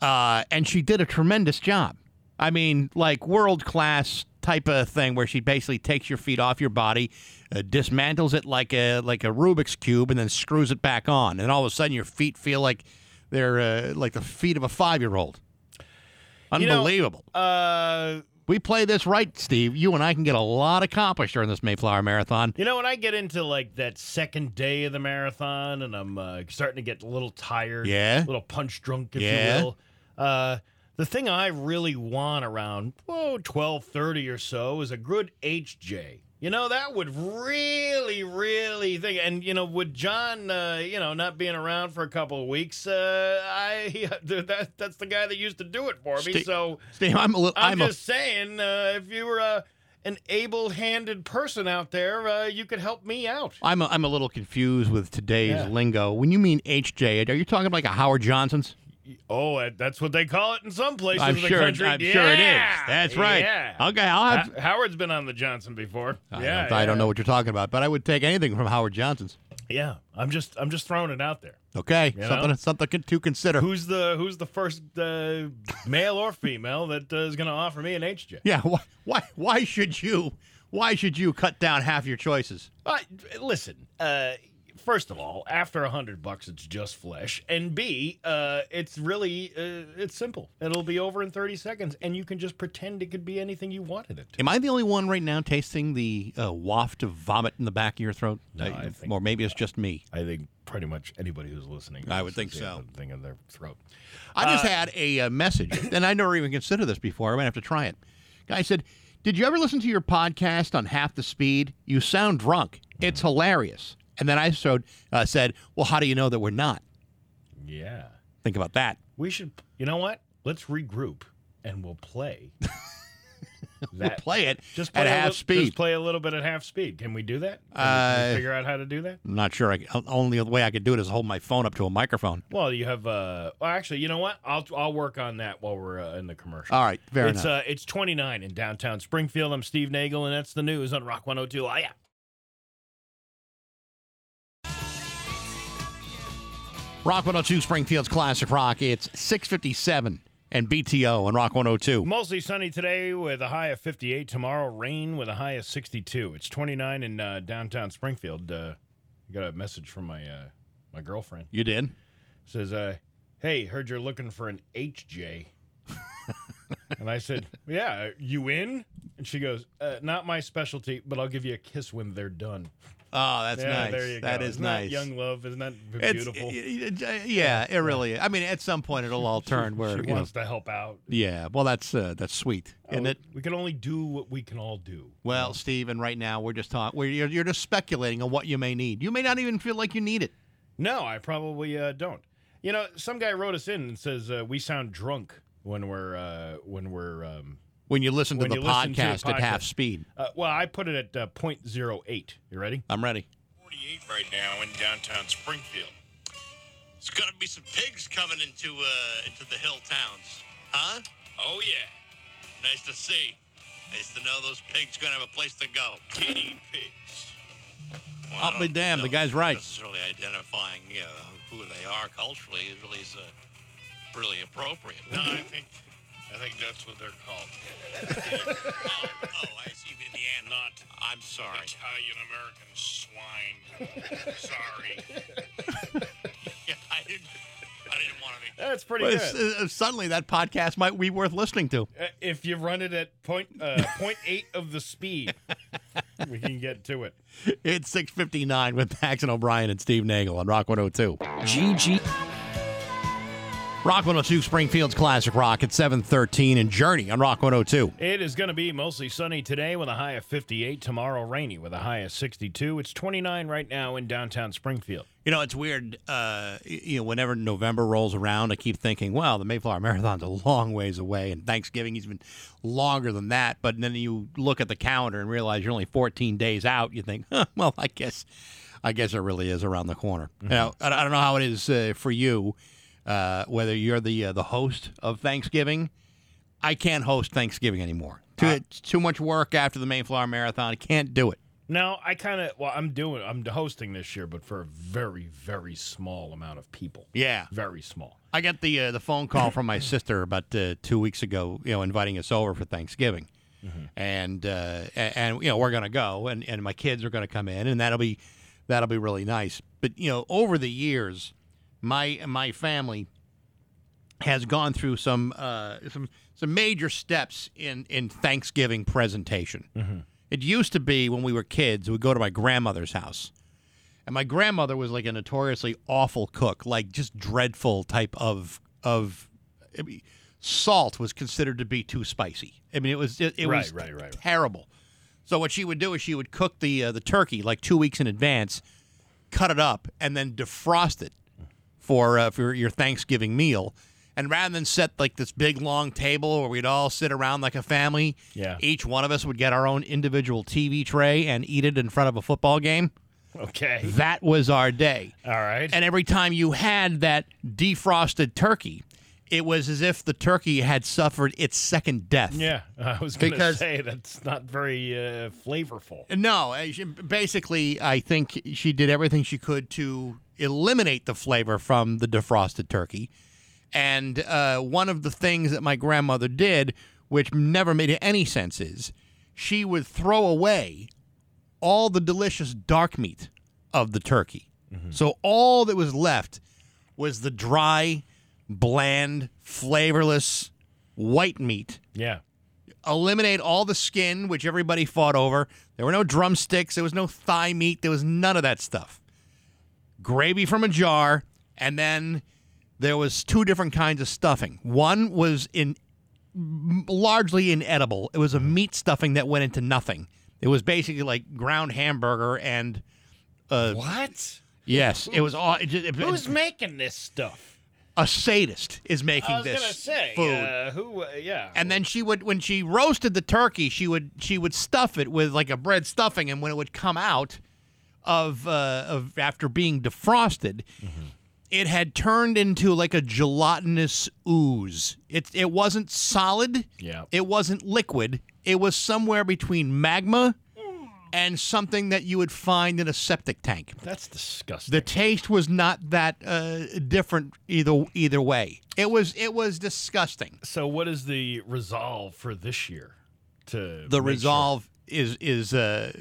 Uh, and she did a tremendous job. I mean, like world class type of thing where she basically takes your feet off your body, uh, dismantles it like a like a Rubik's cube, and then screws it back on, and all of a sudden your feet feel like they're uh, like the feet of a five year old. You know, Unbelievable. Uh, we play this right, Steve. You and I can get a lot accomplished during this Mayflower Marathon. you know, when I get into like that second day of the marathon and I'm uh, starting to get a little tired, Yeah. a little punch drunk, if Yeah. you will. Uh, the thing I really want around oh, twelve thirty or so is a good HJ. You know, that would really, really think. And you know, with John, uh, you know, not being around for a couple of weeks, uh, I that that's the guy that used to do it for me. Steve- so Steve, I'm a little. I'm, I'm, a, just saying, uh, if you were a an able-handed person out there, uh, you could help me out. I'm a, I'm a little confused with today's Yeah. lingo. When you mean HJ, are you talking like a Howard Johnson's? Oh, uh, that's what they call it in some places I'm in the sure. country. I'm sure it is. That's right. Yeah. Okay, I'll have. Ha- Howard's been on the Johnson before. I, yeah, don't, I don't know what you're talking about, but I would take anything from Howard Johnson's. Yeah, I'm just I'm just throwing it out there. Okay, You something know? something to consider. Who's the who's the first uh, male or female that uh, is going to offer me an HJ? Yeah, why, why why should you why should you cut down half your choices? Uh, listen, uh, first of all, after a hundred bucks, it's just flesh, and B, uh, it's really uh, it's simple. It'll be over in thirty seconds, and you can just pretend it could be anything you wanted it. to. Am I the only one right now tasting the uh, waft of vomit in the back of your throat? No, Uh, I think- or maybe it's just me. I think pretty much anybody who's listening. I would think so. Thing in their throat. I just Uh, had a uh, message, and I never even considered this before. I might have to try it. Guy said, "Did you ever listen to your podcast on half the speed? You sound drunk. It's hilarious." And then I showed, uh, said, "Well, how do you know that we're not?" Yeah, Think about that. we should. You know what? Let's regroup and we'll play. that Play it just play at half speed. Just play a little bit at half speed. Can we do that? Can we- can Uh, figure out how to do that? I'm not sure. I, only way I could do it is hold my phone up to a microphone. Well, you have. Uh, well, actually, you know what? I'll I'll work on that while we're uh, in the commercial. All right, fair it's enough. uh, it's 29 in downtown Springfield. I'm Steve Nagel, and that's the news on Rock 102. Oh, yeah. Rock 102 Springfield's Classic Rock. It's 657 and BTO on Rock 102. Mostly sunny today with a high of 58. Tomorrow, rain with a high of 62. It's 29 in uh, downtown Springfield. Uh, I got a message from my uh, my girlfriend. You did? says, uh, "Hey, heard you're looking for an HJ." and I said, "Yeah, you in?" And she goes, uh, "Not my specialty, but I'll give you a kiss when they're done." Oh, that's yeah, nice. there you That go. is Isn't nice. That young love, isn't that beautiful? it- it- yeah, it really is. I mean, at some point it'll all turn where, she you know, wants to help out. yeah, well, that's uh, that's sweet, isn't Uh, it? We can only do what we can all do. Well, Steve, and right now we're just talking. We're, you're, you're just speculating on what you may need. You may not even feel like you need it. No, I probably uh, don't. You know, some guy wrote us in and says uh, we sound drunk when we're uh, when we're. Um, When you listen to When the you listen to the podcast at half podcast. speed, uh, well, I put it at uh, 0.08. You ready? I'm ready. 48 right now in downtown Springfield. There's gonna be some pigs coming into uh into the hill towns, huh? Oh yeah, Nice to see. Nice to know those pigs gonna have a place to go. guinea pigs. Well, I'll be don't damned, the know guy's right. Necessarily identifying you know, who they are culturally is really is uh, really appropriate. No, I think I think that's what they're called. oh, oh, I see. In the end, Not I'm sorry. Italian American swine. Sorry. Yeah, I didn't. I didn't want to be. That's pretty Well, good. uh, suddenly, that podcast might be worth listening to. Uh, if you run it at point uh, point eight of the speed, we can get to it. It's 659 with Bax and O'Brien and Steve Nagel on Rock 102. GG. Rock 102 Springfield's Classic Rock at 713 and Journey on Rock 102. It is going to be mostly sunny today with a high of 58. Tomorrow, rainy with a high of 62. It's 29 right now in downtown Springfield. You know, it's weird. Uh, you know, whenever November rolls around, I keep thinking, well, the Mayflower Marathon's a long ways away, and Thanksgiving is even longer than that. But then you look at the calendar and realize you're only 14 days out. You think, huh, well, I guess, I guess it really is around the corner. You know, I, I don't know how it is uh, for you, uh, whether you're the uh, the host of Thanksgiving. I can't host Thanksgiving anymore. Too, it's too much work after the Mayflower Marathon. I can't do it. No, I kind of well, I'm doing I'm hosting this year, but for a very very small amount of people. Yeah. Very small. I got the uh, the phone call from my sister about uh, two weeks ago, you know, inviting us over for Thanksgiving, and uh, and you know we're gonna go, and, and my kids are gonna come in, and that'll be that'll be really nice. But you know, over the years, my my family has gone through some uh, some some major steps in in Thanksgiving presentation. It used to be when we were kids, we'd go to my grandmother's house. And my grandmother was like a notoriously awful cook, like just dreadful type of of I mean, salt was considered to be too spicy. I mean, it was it, it was Right, right, right. terrible. So what she would do is she would cook the uh, the turkey like two weeks in advance, cut it up, and then defrost it for uh, for your Thanksgiving meal. And rather than set like this big long table where we'd all sit around like a family, Yeah. each one of us would get our own individual TV tray and eat it in front of a football game. Okay. That was our day. All right. And every time you had that defrosted turkey, it was as if the turkey had suffered its second death. yeah, I was going to say that's not very uh, flavorful. No, uh, basically, I think she did everything she could to eliminate the flavor from the defrosted turkey. And uh, one of the things that my grandmother did, which never made any sense, is she would throw away all the delicious dark meat of the turkey. So all that was left was the dry, bland, flavorless white meat Yeah. eliminate all the skin, which everybody fought over. There were no drumsticks. There was no thigh meat. There was none of that stuff. Gravy from a jar, and then there was two different kinds of stuffing. One was in largely inedible. It was a meat stuffing that went into nothing. It was basically like ground hamburger and uh, What? yes, it was all. It, just- it- Who's making this stuff? a sadist is making this say food. Uh, who? Uh, yeah. And then she would, when she roasted the turkey, she would she would stuff it with like a bread stuffing, and when it would come out of uh, of after being defrosted, it had turned into like a gelatinous ooze. It it wasn't solid. Yeah. It wasn't liquid. It was somewhere between magma and something that you would find in a septic tank. that's disgusting. The taste was not that uh, different either either way. It was it was disgusting. so, what is the resolve for this year? To the resolve is is uh,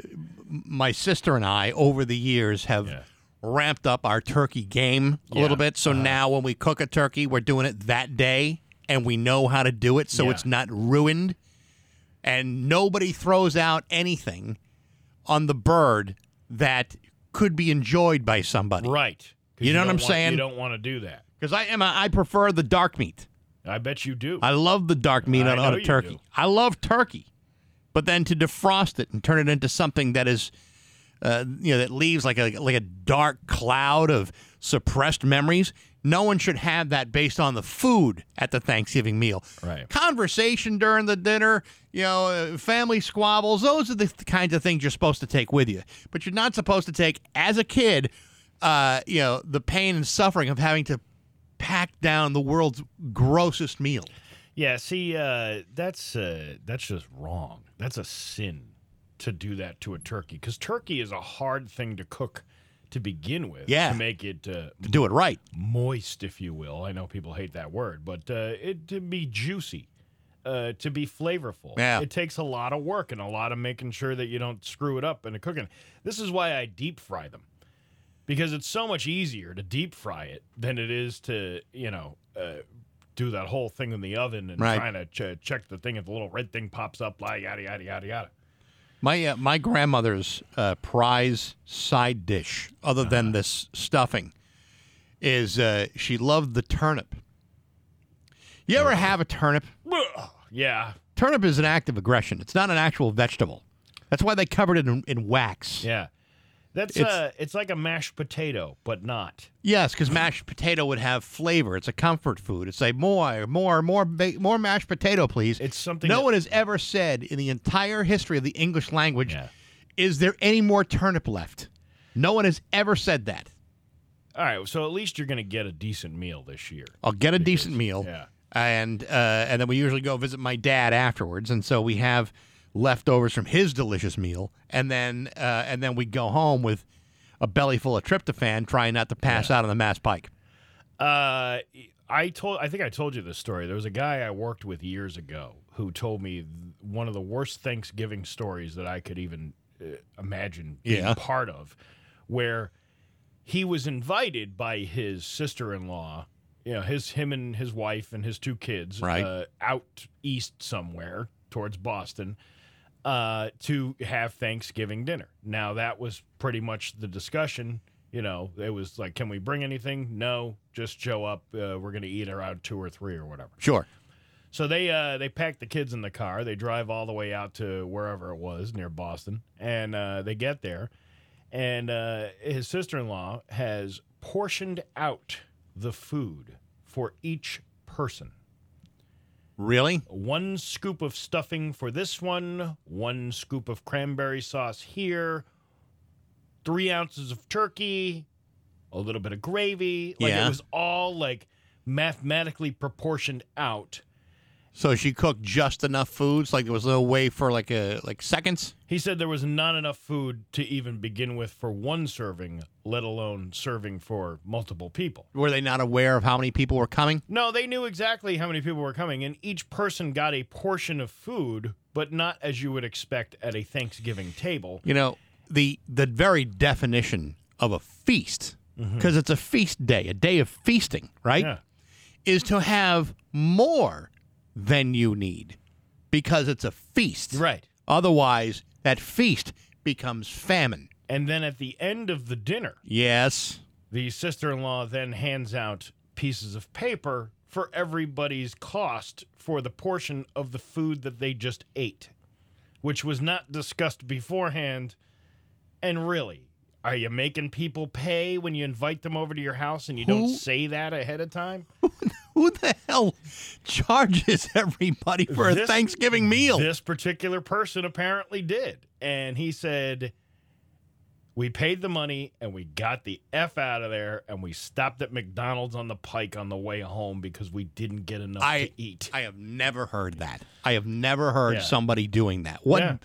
my sister and I over the years have Yeah. ramped up our turkey game a Yeah. little bit. So now when we cook a turkey, we're doing it that day, and we know how to do it, so Yeah. it's not ruined. And nobody throws out anything on the bird that could be enjoyed by somebody. Right. 'Cause You know what I'm want- saying? You don't want to do that. Because I am a, I prefer the dark meat. I bet you do. I love the dark meat I on, on a turkey. do. I love turkey, but then to defrost it and turn it into something that is, uh, you know, that leaves like a like a dark cloud of suppressed memories. No one should have that based on the food at the Thanksgiving meal. Right. Conversation during the dinner, you know, uh, family squabbles. Those are the kinds of things you're supposed to take with you. But you're not supposed to take, as a kid, uh, you know, the pain and suffering of having to pack down the world's grossest meal. Yeah, see, uh, that's uh, that's just wrong. That's a sin to do that to a turkey because turkey is a hard thing to cook to begin with. Yeah. to make it uh, to do it right. moist, if you will. I know people hate that word, but uh, it to be juicy, uh, to be flavorful. Yeah. it takes a lot of work and a lot of making sure that you don't screw it up in the cooking. This is why I deep fry them because it's so much easier to deep fry it than it is to you know. Uh, do that whole thing in the oven and Right. trying to ch- check the thing if the little red thing pops up, like yada yada yada yada. My uh, my grandmother's uh, prize side dish, other than this stuffing, is uh, she loved the turnip. You ever have a turnip? Yeah, Turnip is an act of aggression. It's not an actual vegetable. That's why they covered it in, in wax. yeah. That's It's- uh, it's like a mashed potato, but not. Yes, because mashed potato would have flavor. It's a comfort food. It's like more, more, more, more mashed potato, please. It's something no that- one has ever said in the entire history of the English language. Yeah. Is there any more turnip left? No one has ever said that. All right, so at least you're going to get a decent meal this year. I'll get a decent meal, yeah. and uh, and then we usually go visit my dad afterwards, and so we have leftovers from his delicious meal, and then uh, and then we go home with a belly full of tryptophan, trying not to pass out on the Mass Pike. Uh, I told. I think I told you this story. There was a guy I worked with years ago who told me th- one of the worst Thanksgiving stories that I could even uh, imagine being Yeah. part of, where he was invited by his sister-in-law. You know, his him and his wife and his two kids, Right. uh, out east somewhere towards Boston, uh, to have Thanksgiving dinner. Now that was pretty much the discussion. You know, it was like, can we bring anything? No, just show up. Uh, we're gonna eat around two or three or whatever. Sure. So they uh, they pack the kids in the car. They drive all the way out to wherever it was near Boston, and uh, they get there, and uh, his sister in law has portioned out the food for each person. Really? One scoop of stuffing for this one, one scoop of cranberry sauce here, three ounces of turkey, a little bit of gravy. Like Yeah. it was all like mathematically proportioned out. So she cooked just enough foods, like there was no way for like a like seconds. He said there was not enough food to even begin with for one serving, let alone serving for multiple people. Were they not aware of how many people were coming? No, they knew exactly how many people were coming, and each person got a portion of food, but not as you would expect at a Thanksgiving table. You know, the the very definition of a feast, mm-hmm. because it's a feast day, a day of feasting, right? Yeah. Is to have more than you need, because it's a feast. Right. Otherwise, that feast becomes famine. And then at the end of the dinner, Yes. the sister in law then hands out pieces of paper for everybody's cost for the portion of the food that they just ate, which was not discussed beforehand. And really, are you making people pay when you invite them over to your house and you don't say that ahead of time? Who the hell charges everybody for a Thanksgiving meal? This particular person apparently did. And he said, We paid the money and we got the F out of there and we stopped at McDonald's on the pike on the way home because we didn't get enough I to eat. I have never heard that. I have never heard Yeah. somebody doing that. What Yeah.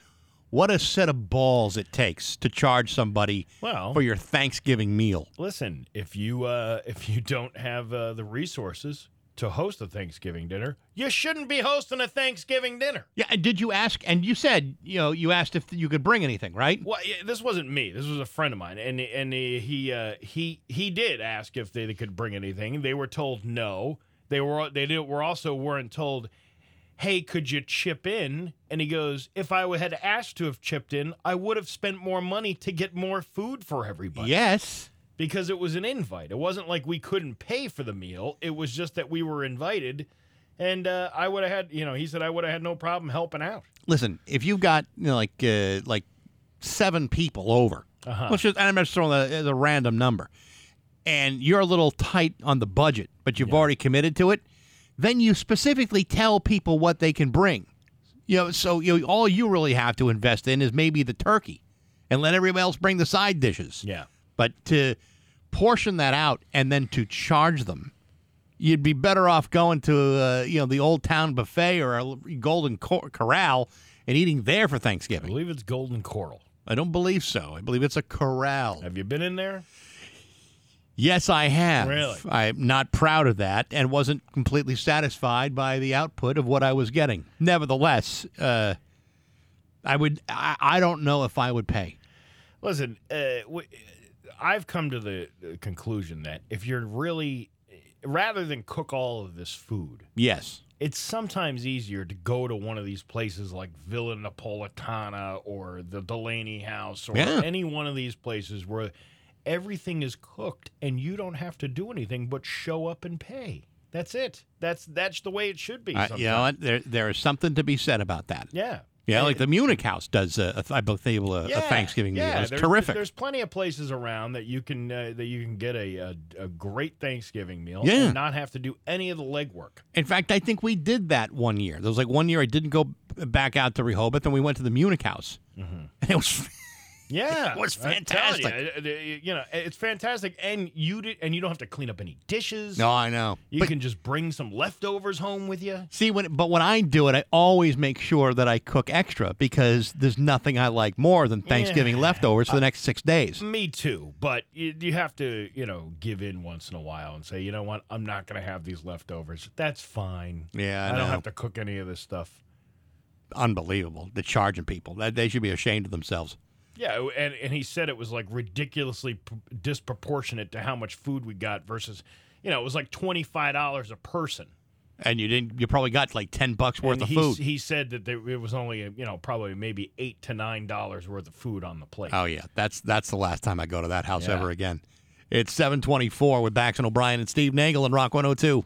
What a set of balls it takes to charge somebody Well- for your Thanksgiving meal. Listen, if you uh, if you don't have uh, the resources to host a Thanksgiving dinner, you shouldn't be hosting a Thanksgiving dinner. Yeah, and did you ask? And you said, you know, you asked if you could bring anything, right? Well, this wasn't me. This was a friend of mine, and and he uh, he he did ask if they, could bring anything. They were told no. They were they did, were also weren't told, "Hey, could you chip in?" And he goes, "If I had asked to have chipped in, I would have spent more money to get more food for everybody." Yes. because it was an invite. It wasn't like we couldn't pay for the meal. It was just that we were invited, and uh, I would have had, you know, he said I would have had no problem helping out. Listen, if you've got you know, like uh, like seven people over, Uh-huh. let's just and I'm just throwing as a random number, and you're a little tight on the budget, but you've already committed to it, then you specifically tell people what they can bring. You know, so you know, all you really have to invest in is maybe the turkey, and let everybody else bring the side dishes. Yeah. But to portion that out and then to charge them, you'd be better off going to uh, you know the Old Town Buffet or a Golden Cor- Corral and eating there for Thanksgiving. I believe it's Golden Coral. I don't believe so. I believe it's a corral. Have you been in there? Yes, I have. Really? I'm not proud of that and wasn't completely satisfied by the output of what I was getting. Nevertheless, uh, I would. I, I don't know if I would pay. Listen, uh, w- I've come to the conclusion that if you're really, rather than cook all of this food, Yes. it's sometimes easier to go to one of these places like Villa Napolitana or the Delaney House or Yeah. any one of these places where everything is cooked and you don't have to do anything but show up and pay. That's it. That's that's the way it should be. Sometimes. you know? There, there is something to be said about that. Yeah. Yeah, Uh, like the Munich House does, a, a, I believe, a, a Thanksgiving meal. It's there's, terrific. There's plenty of places around that you can uh, that you can get a, a a great Thanksgiving meal Yeah. and not have to do any of the legwork. In fact, I think we did that one year. There was like one year I didn't go back out to Rehoboth, and we went to the Munich House, Mm-hmm. and it was Yeah, It was you, fantastic. uh, uh, you know, it's fantastic, and you did, and you don't have to clean up any dishes. No, I know. you But can just bring some leftovers home with you. see, when but when I do it, I always make sure that I cook extra because there's nothing I like more than Thanksgiving leftovers for the next six days. Me too, but you, you have to, you know, give in once in a while and say, you know what, I'm not going to have these leftovers. That's fine. Yeah, I I, don't have to cook any of this stuff. Unbelievable. They're charging people. That they should be ashamed of themselves. Yeah, and and he said it was like ridiculously p- disproportionate to how much food we got versus, you know, it was like twenty five dollars a person. And you didn't. You probably got like ten bucks worth and of he, food. He said that there, it was only, you know, probably maybe eight to nine dollars worth of food on the plate. Oh yeah, that's that's the last time I go to that house Yeah. ever again. It's 724 with Bax and O'Brien and Steve Nagel and Rock 102.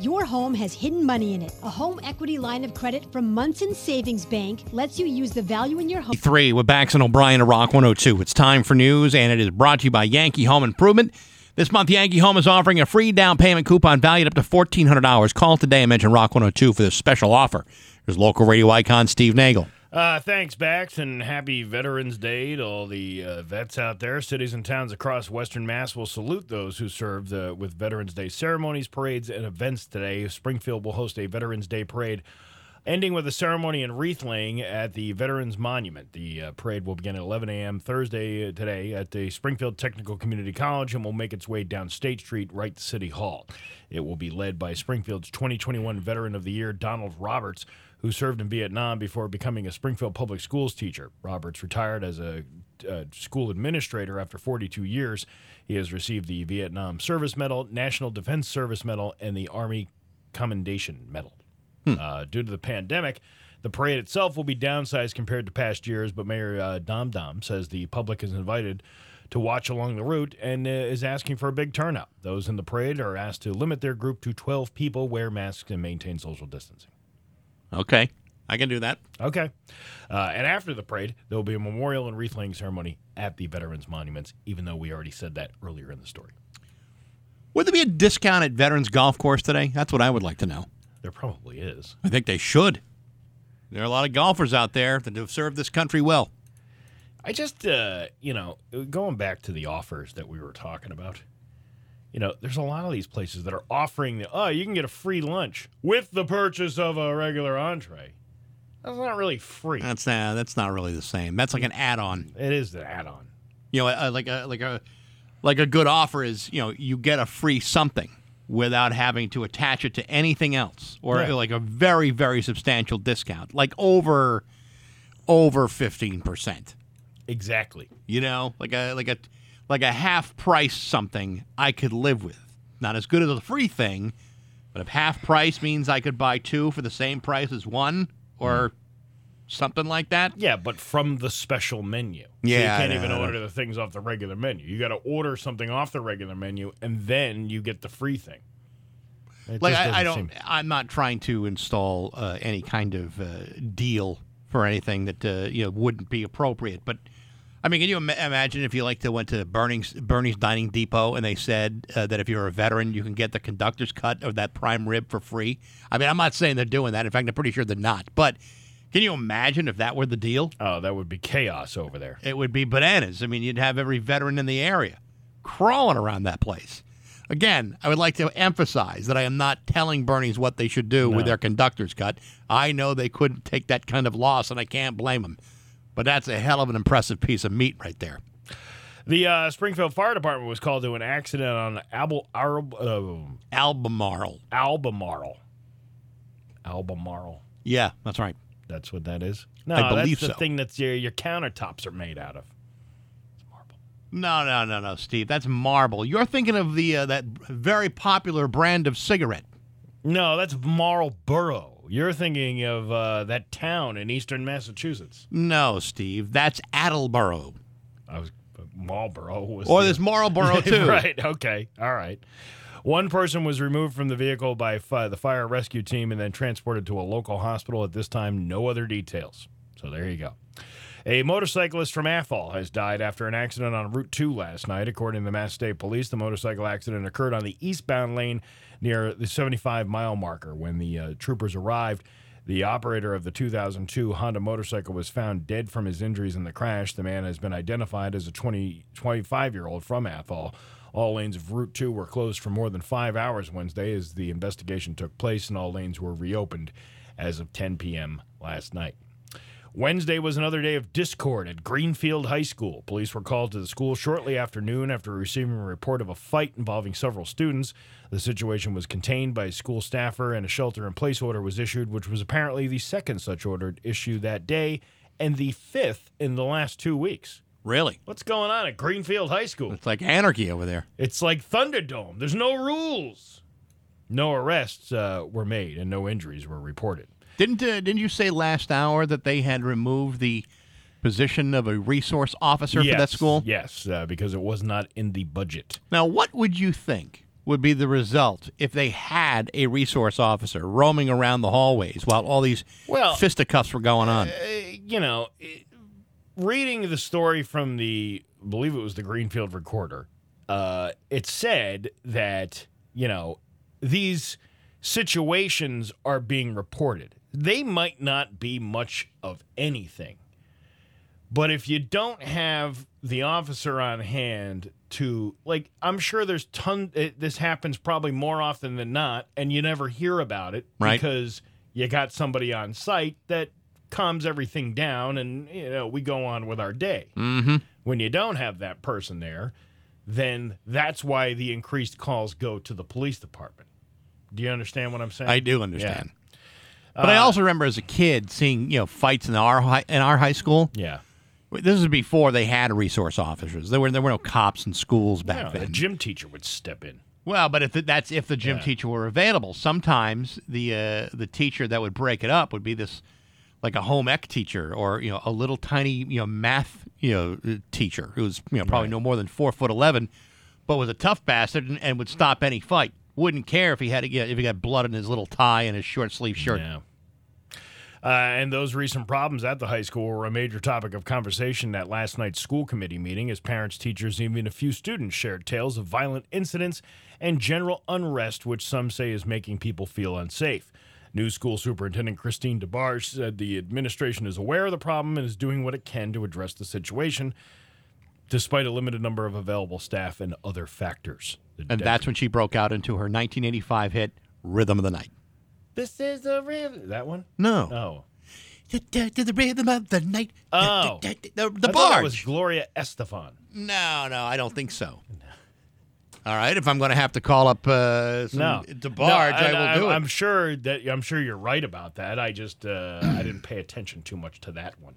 Your home has hidden money in it. A home equity line of credit from Monson Savings Bank lets you use the value in your home. Three with Bax and O'Brien and Rock 102. It's time for news, and it is brought to you by Yankee Home Improvement. This month, Yankee Home is offering a free down payment coupon valued up to $1,400. Call today and mention Rock 102 for this special offer. Here's local radio icon Steve Nagel. Uh, thanks, Bax, and happy Veterans Day to all the uh, vets out there. Cities and towns across Western Mass will salute those who served uh, with Veterans Day ceremonies, parades, and events today. Springfield will host a Veterans Day parade, ending with a ceremony and wreath laying at the Veterans Monument. The uh, parade will begin at 11 a.m. Thursday uh, today at the Springfield Technical Community College and will make its way down State Street right to City Hall. It will be led by Springfield's 2021 Veteran of the Year, Donald Roberts, who served in Vietnam before becoming a Springfield Public Schools teacher. Roberts retired as a uh, school administrator after 42 years. He has received the Vietnam Service Medal, National Defense Service Medal, and the Army Commendation Medal. Uh, due to the pandemic, the parade itself will be downsized compared to past years, but Mayor uh, Dom Dom says the public is invited to watch along the route and uh, is asking for a big turnout. Those in the parade are asked to limit their group to 12 people, wear masks, and maintain social distancing. Okay, I can do that. Okay. Uh, and after the parade, there will be a memorial and wreath laying ceremony at the Veterans Monuments, even though we already said that earlier in the story. Would there be a discount at Veterans Golf Course today? That's what I would like to know. There probably is. I think they should. There are a lot of golfers out there that have served this country well. I just, uh, you know, going back to the offers that we were talking about, you know, there's a lot of these places that are offering the, oh, you can get a free lunch with the purchase of a regular entree. That's not really free. That's not, that's not really the same. That's like an add-on. It is the add-on. You know, uh, like a like a like a good offer is you know you get a free something without having to attach it to anything else, or Yeah. like a very very substantial discount, like over over fifteen percent. Exactly. You know, like a like a like a half price something I could live with. Not as good as a free thing, but if half price means I could buy two for the same price as one, or something like that. Yeah, but from the special menu. So Yeah, you can't even order the things off the regular menu. You got to order something off the regular menu, and then you get the free thing. It like I, I, don't, seem... I'm not trying to install uh, any kind of uh, deal for anything that uh, you know wouldn't be appropriate but i mean can you Im- imagine if you like to went to bernie's bernie's dining depot and they said uh, that if you're a veteran you can get the conductor's cut of that prime rib for free i mean i'm not saying they're doing that in fact i'm pretty sure they're not but can you imagine if that were the deal Oh, that would be chaos over there. it would be bananas. I mean, you'd have every veteran in the area crawling around that place. Again, I would like to emphasize that I am not telling Bernie's what they should do with their conductor's cut. I know they couldn't take that kind of loss, and I can't blame them. But that's a hell of an impressive piece of meat right there. The uh, Springfield Fire Department was called to an accident on Albal, Arb, uh, Albemarle. Albemarle. Albemarle. Yeah, that's right. That's what that is. No, I believe that's the so. thing that your, your countertops are made out of. It's marble. No, no, no, no, Steve. That's marble. You're thinking of the uh, that very popular brand of cigarette. No, that's Marlboro. You're thinking of uh, that town in eastern Massachusetts. No, Steve. That's Attleboro. I was Marlboro was. Or the- there's Marlboro too. right. Okay. All right. One person was removed from the vehicle by fi- the fire rescue team and then transported to a local hospital. At this time, no other details. So there you go. A motorcyclist from Athol has died after an accident on Route 2 last night. According to the Mass State Police, the motorcycle accident occurred on the eastbound lane near the 75 mile marker. When the uh, troopers arrived, The operator of the 2002 Honda motorcycle was found dead from his injuries in the crash. The man has been identified as a 20, 25 year old from Athol. All lanes of Route 2 were closed for more than five hours Wednesday as the investigation took place, and all lanes were reopened as of 10 p.m. last night. Wednesday was another day of discord at Greenfield High School. Police were called to the school shortly after noon after receiving a report of a fight involving several students. The situation was contained by a school staffer and a shelter in place order was issued, which was apparently the second such order issued that day and the fifth in the last two weeks. Really? What's going on at Greenfield High School? It's like anarchy over there. It's like Thunderdome. There's no rules. No arrests uh, were made and no injuries were reported. Didn't uh, didn't you say last hour that they had removed the position of a resource officer yes, for that school? Yes, uh, because it was not in the budget. Now, what would you think would be the result if they had a resource officer roaming around the hallways while all these Well, fisticuffs were going on? Uh, you know, reading the story from the, I believe it was the Greenfield Recorder, uh, it said that, you know, these situations are being reported. They might not be much of anything. But if you don't have the officer on hand to like I'm sure there's ton it, this happens probably more often than not and you never hear about it Right. because you got somebody on site that calms everything down and you know we go on with our day. mm-hmm. When you don't have that person there, then that's why the increased calls go to the police department. Do you understand what I'm saying? I do understand. But I also remember as a kid seeing you know fights in our high, in our high school. Yeah. This is before they had resource officers. There were there were no cops in schools back Yeah, the then. gym teacher would step in. Well, but if the, that's if the gym Yeah. teacher were available, sometimes the uh, the teacher that would break it up would be this like a home ec teacher or you know a little tiny you know math you know uh, teacher who was you know probably no more than four foot eleven, but was a tough bastard and, and would stop any fight. Wouldn't care if he had to get if he got blood in his little tie and his short sleeve shirt. Yeah. Uh, and those recent problems at the high school were a major topic of conversation at last night's school committee meeting as parents, teachers, and even a few students shared tales of violent incidents and general unrest, which some say is making people feel unsafe. New school superintendent Christine DeBarge said the administration is aware of the problem and is doing what it can to address the situation, despite a limited number of available staff and other factors. The And that's when she broke out into her 1985 hit "Rhythm of the Night." this is the real that one. No, Oh, to the rhythm of the night. Oh. the, the, I the thought barge. was Gloria Estefan. No, no, I don't think so. All right, if I'm going to have to call up uh, some No, DeBarge, No, I and will I'm, do it. I'm sure that I'm sure you're right about that. I just uh, I didn't pay attention too much to that one.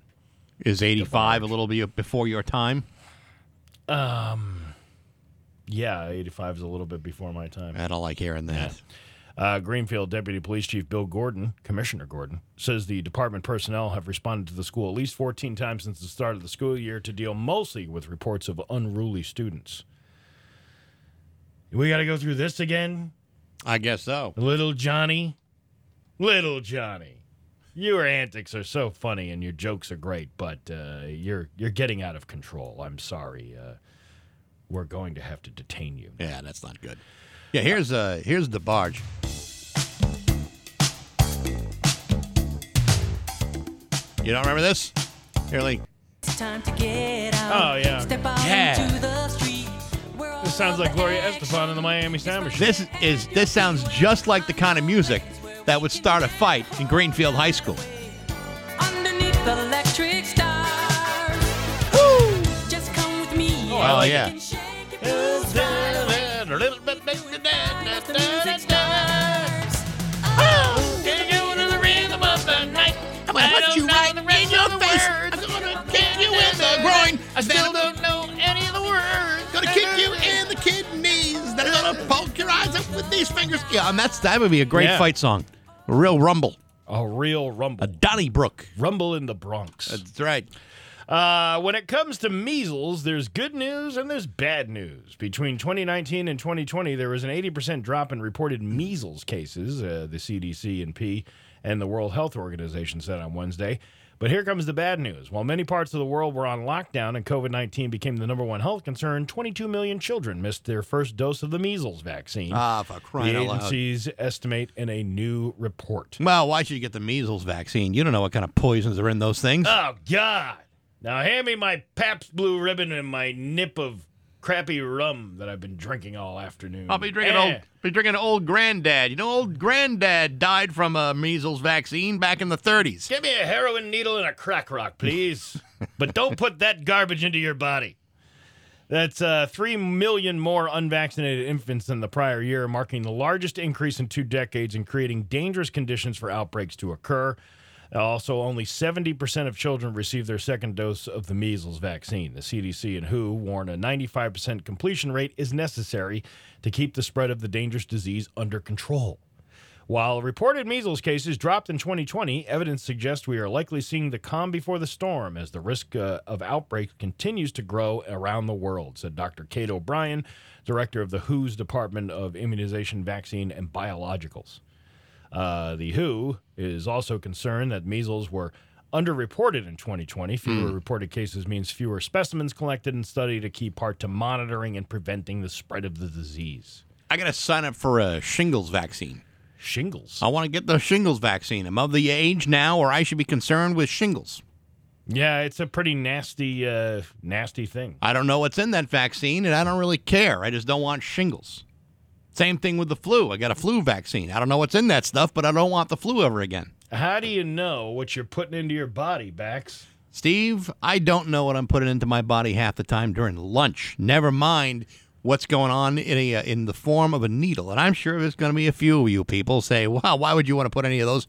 Is 85 a little bit before your time? Yeah, 85 is a little bit before my time. I don't like hearing that. Uh, Greenfield Deputy Police Chief Bill Gordon, Commissioner Gordon, says the department personnel have responded to the school at least 14 times since the start of the school year to deal mostly with reports of unruly students. We got to go through this again, I guess so. little Johnny. Little Johnny, your antics are so funny and your jokes are great, but uh, you're you're getting out of control. I'm sorry. Uh, we're going to have to detain you. Yeah, that's not good. Yeah, here's uh here's DeBarge. You don't remember this? Here, Lee. Time to get out. Oh yeah. Step out Yeah. into the street. We're This sounds like Gloria about Estefan and the Miami Sound Machine. This is this sounds just like the kind of music that would start a fight in Greenfield High School. Oh, I like yeah. and shake it. I'm gonna put you right in your face. I'm gonna kick you in the groin. I still don't know any of the words. Gonna kick you in the kidneys. Then I'm gonna poke your eyes out with these fingers. Yeah, and that's that would be a great Yeah. fight song. A real rumble. A real rumble. A Donnybrook. rumble in the Bronx. That's right. Uh, when it comes to measles, there's good news and there's bad news. Between 2019 and 2020, there was an 80% drop in reported measles cases, uh, the CDC and P and the World Health Organization said on Wednesday. But here comes the bad news. While many parts of the world were on lockdown and COVID 19 became the number one health concern, 22 million children missed their first dose of the measles vaccine. Ah, for crying the out loud. agencies estimate in a new report. Well, why should you get the measles vaccine? You don't know what kind of poisons are in those things. Oh, God. Now hand me my Pabst Blue Ribbon and my nip of crappy rum that I've been drinking all afternoon. I'll be drinking Eh. old, be drinking old granddad. You know, old granddad died from a measles vaccine back in the 30s. Give me a heroin needle and a crack rock, please. but don't put that garbage into your body. That's uh, 3 million more unvaccinated infants than the prior year, marking the largest increase in two decades and creating dangerous conditions for outbreaks to occur. Also, only 70% of children receive their second dose of the measles vaccine. The CDC and WHO warn a 95% completion rate is necessary to keep the spread of the dangerous disease under control. While reported measles cases dropped in 2020, evidence suggests we are likely seeing the calm before the storm as the risk uh, of outbreaks continues to grow around the world, said Dr. Kate O'Brien, director of the WHO's Department of Immunization, Vaccine, and Biologicals. Uh, the WHO is also concerned that measles were underreported in 2020. Fewer reported cases means fewer specimens collected and studied, a key part to monitoring and preventing the spread of the disease. I got to sign up for a shingles vaccine. Shingles. I want to get the shingles vaccine. I'm of the age now where I should be concerned with shingles. Yeah, it's a pretty nasty, uh, nasty thing. I don't know what's in that vaccine, and I don't really care. I just don't want shingles. Same thing with the flu. I got a flu vaccine. I don't know what's in that stuff, but I don't want the flu ever again. How do you know what you're putting into your body, Bax? Steve, I don't know what I'm putting into my body half the time during lunch. Never mind what's going on in a, uh, in the form of a needle. And I'm sure there's going to be a few of you people say, "Wow, why would you want to put any of those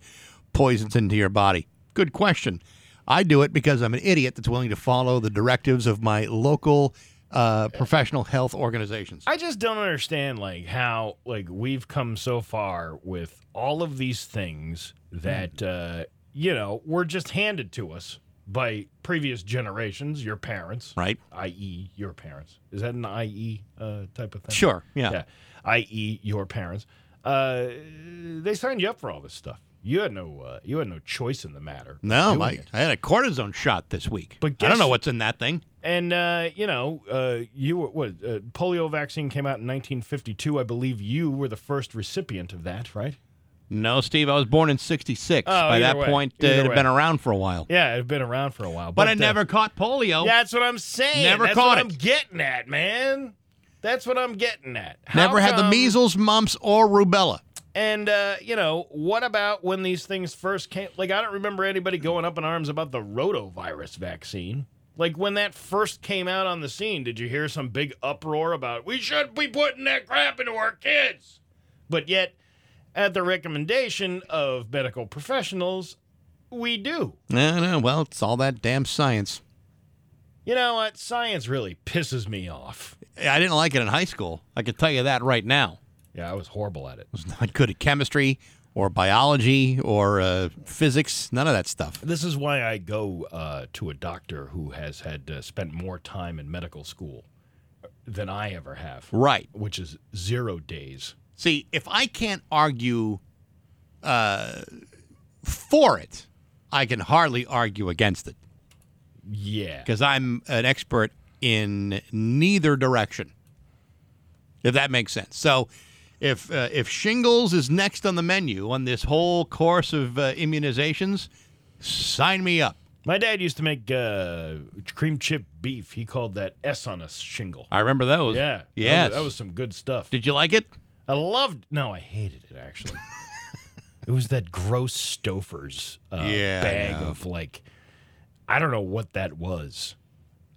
poisons into your body?" Good question. I do it because I'm an idiot that's willing to follow the directives of my local uh, professional health organizations. I just don't understand like how like we've come so far with all of these things that uh, you know were just handed to us by previous generations, your parents, Right. i.e., your parents. Is that an i.e. Uh, type of thing? Sure, yeah. Yeah. I.e., your parents. Uh, they signed you up for all this stuff. You had no, uh, you had no choice in the matter. No, doing I. Had a cortisone shot this week. But I don't know what's in that thing. And uh, you know, uh, you were what? Uh, polio vaccine came out in 1952. I believe you were the first recipient of that, right? No, Steve, I was born in 66. Oh, By that way, point, uh, it had been around for a while. Yeah, it had been around for a while, But, I uh, never caught polio. That's what I'm saying. Never That's caught what it. I'm getting at, man. That's what I'm getting at. How Never had the measles, mumps, or rubella. And uh, you know, what about when these things first came? Like, I don't remember anybody going up in arms about the rotavirus vaccine. Like when that first came out on the scene, did you hear some big uproar about we shouldn't be putting that crap into our kids? But yet, at the recommendation of medical professionals, we do. No, no, well, it's all that damn science. You know what? Science really pisses me off. I didn't like it in high school. I can tell you that right now. Yeah, I was horrible at it. I was not good at chemistry or biology or uh, physics, none of that stuff. This is why I go uh, to a doctor who has had uh, spent more time in medical school than I ever have. Right. Which is zero days. See, if I can't argue uh, for it, I can hardly argue against it Yeah. because I'm an expert in neither direction. If that makes sense. So, if uh, if shingles is next on the menu on this whole course of uh, immunizations, sign me up. My dad used to make uh, cream chip beef. He called that S on a shingle. I remember those. Yeah. that That was some good stuff. Did you like it? I loved. No, I hated it actually. it was that gross Stouffer's uh, Yeah, bag of like, I don't know what that was.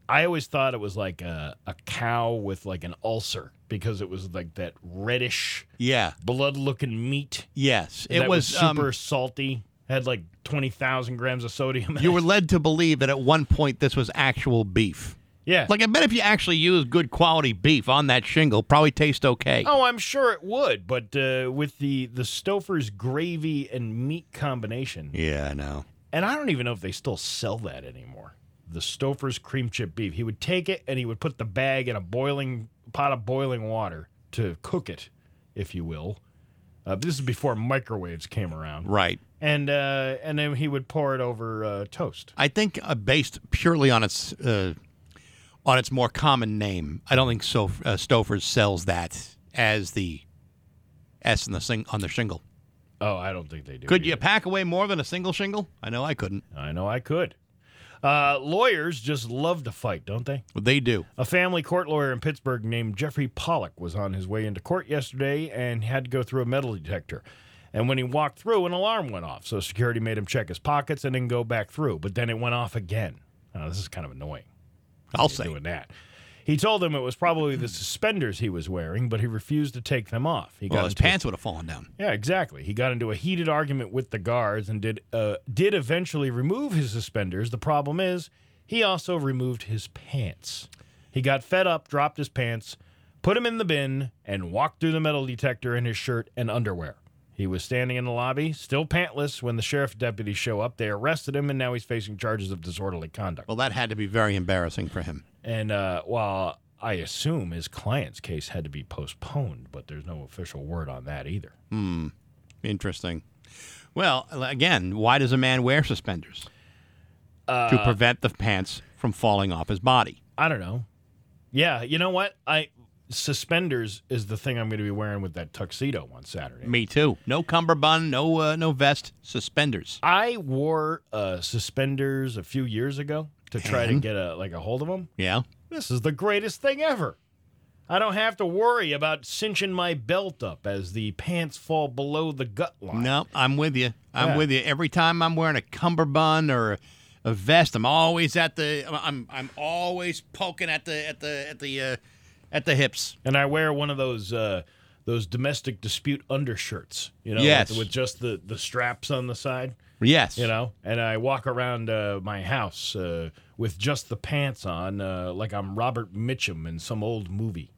I always thought it was like a, a cow with like an ulcer because it was like that reddish, Yeah. blood-looking meat. Yes. It was, super um, salty. Had like twenty thousand grams of sodium. you were led to believe that at one point this was actual beef. yeah. Like I bet if you actually use good quality beef on that shingle, probably taste okay. Oh, I'm sure it would, but uh, with the the Stouffer's gravy and meat combination, Yeah, I know. and I don't even know if they still sell that anymore. The Stouffer's cream chip beef. He would take it and he would put the bag in a boiling pot of boiling water to cook it, if you will. Uh, this is before microwaves came around. Right. and uh, and then he would pour it over uh, toast. I think uh, based purely on its uh, on its more common name. I don't think so. Uh, Stouffer's sells that as the S in the sing- on the shingle. Oh, I don't think they do. Could you pack away more than a single shingle? I know I couldn't. I know I could. Uh, lawyers just love to fight, don't they? They do. A family court lawyer in Pittsburgh named Jeffrey Pollock was on his way into court yesterday and had to go through a metal detector. And when he walked through, an alarm went off. So security made him check his pockets and then go back through. But then it went off again. Oh, this is kind of annoying. I'll say. doing that. He told them it was probably the suspenders he was wearing, but he refused to take them off. He Well, his into a- pants would have fallen down. yeah, exactly. He got into a heated argument with the guards and did uh, did eventually remove his suspenders. The problem is he also removed his pants. He got fed up, dropped his pants, put them in the bin, and walked through the metal detector in his shirt and underwear. He was standing in the lobby, still pantless, when the sheriff deputies show up. They arrested him, and now he's facing charges of disorderly conduct. Well, that had to be very embarrassing for him. And uh, while I assume his client's case had to be postponed, but there's no official word on that either. Hmm. Interesting. Well, again, why does a man wear suspenders? to Uh, prevent the pants from falling off his body. I don't know. Yeah, you know what? I suspenders is the thing I'm going to be wearing with that tuxedo on Saturday. Me too. No cummerbund, no uh, no vest, suspenders. I wore uh, suspenders a few years ago to try to get a like a hold of them. Yeah. This is the greatest thing ever. I don't have to worry about cinching my belt up as the pants fall below the gut line. No, I'm with you. I'm Yeah. with you. Every time I'm wearing a cummerbund or a vest, I'm always at the I'm I'm always poking at the at the at the uh, at the hips. And I wear one of those uh, those domestic dispute undershirts, you know, Yes. with, with just the the straps on the side. Yes. You know, and I walk around uh, my house uh, with just the pants on, uh, like I'm Robert Mitchum in some old movie.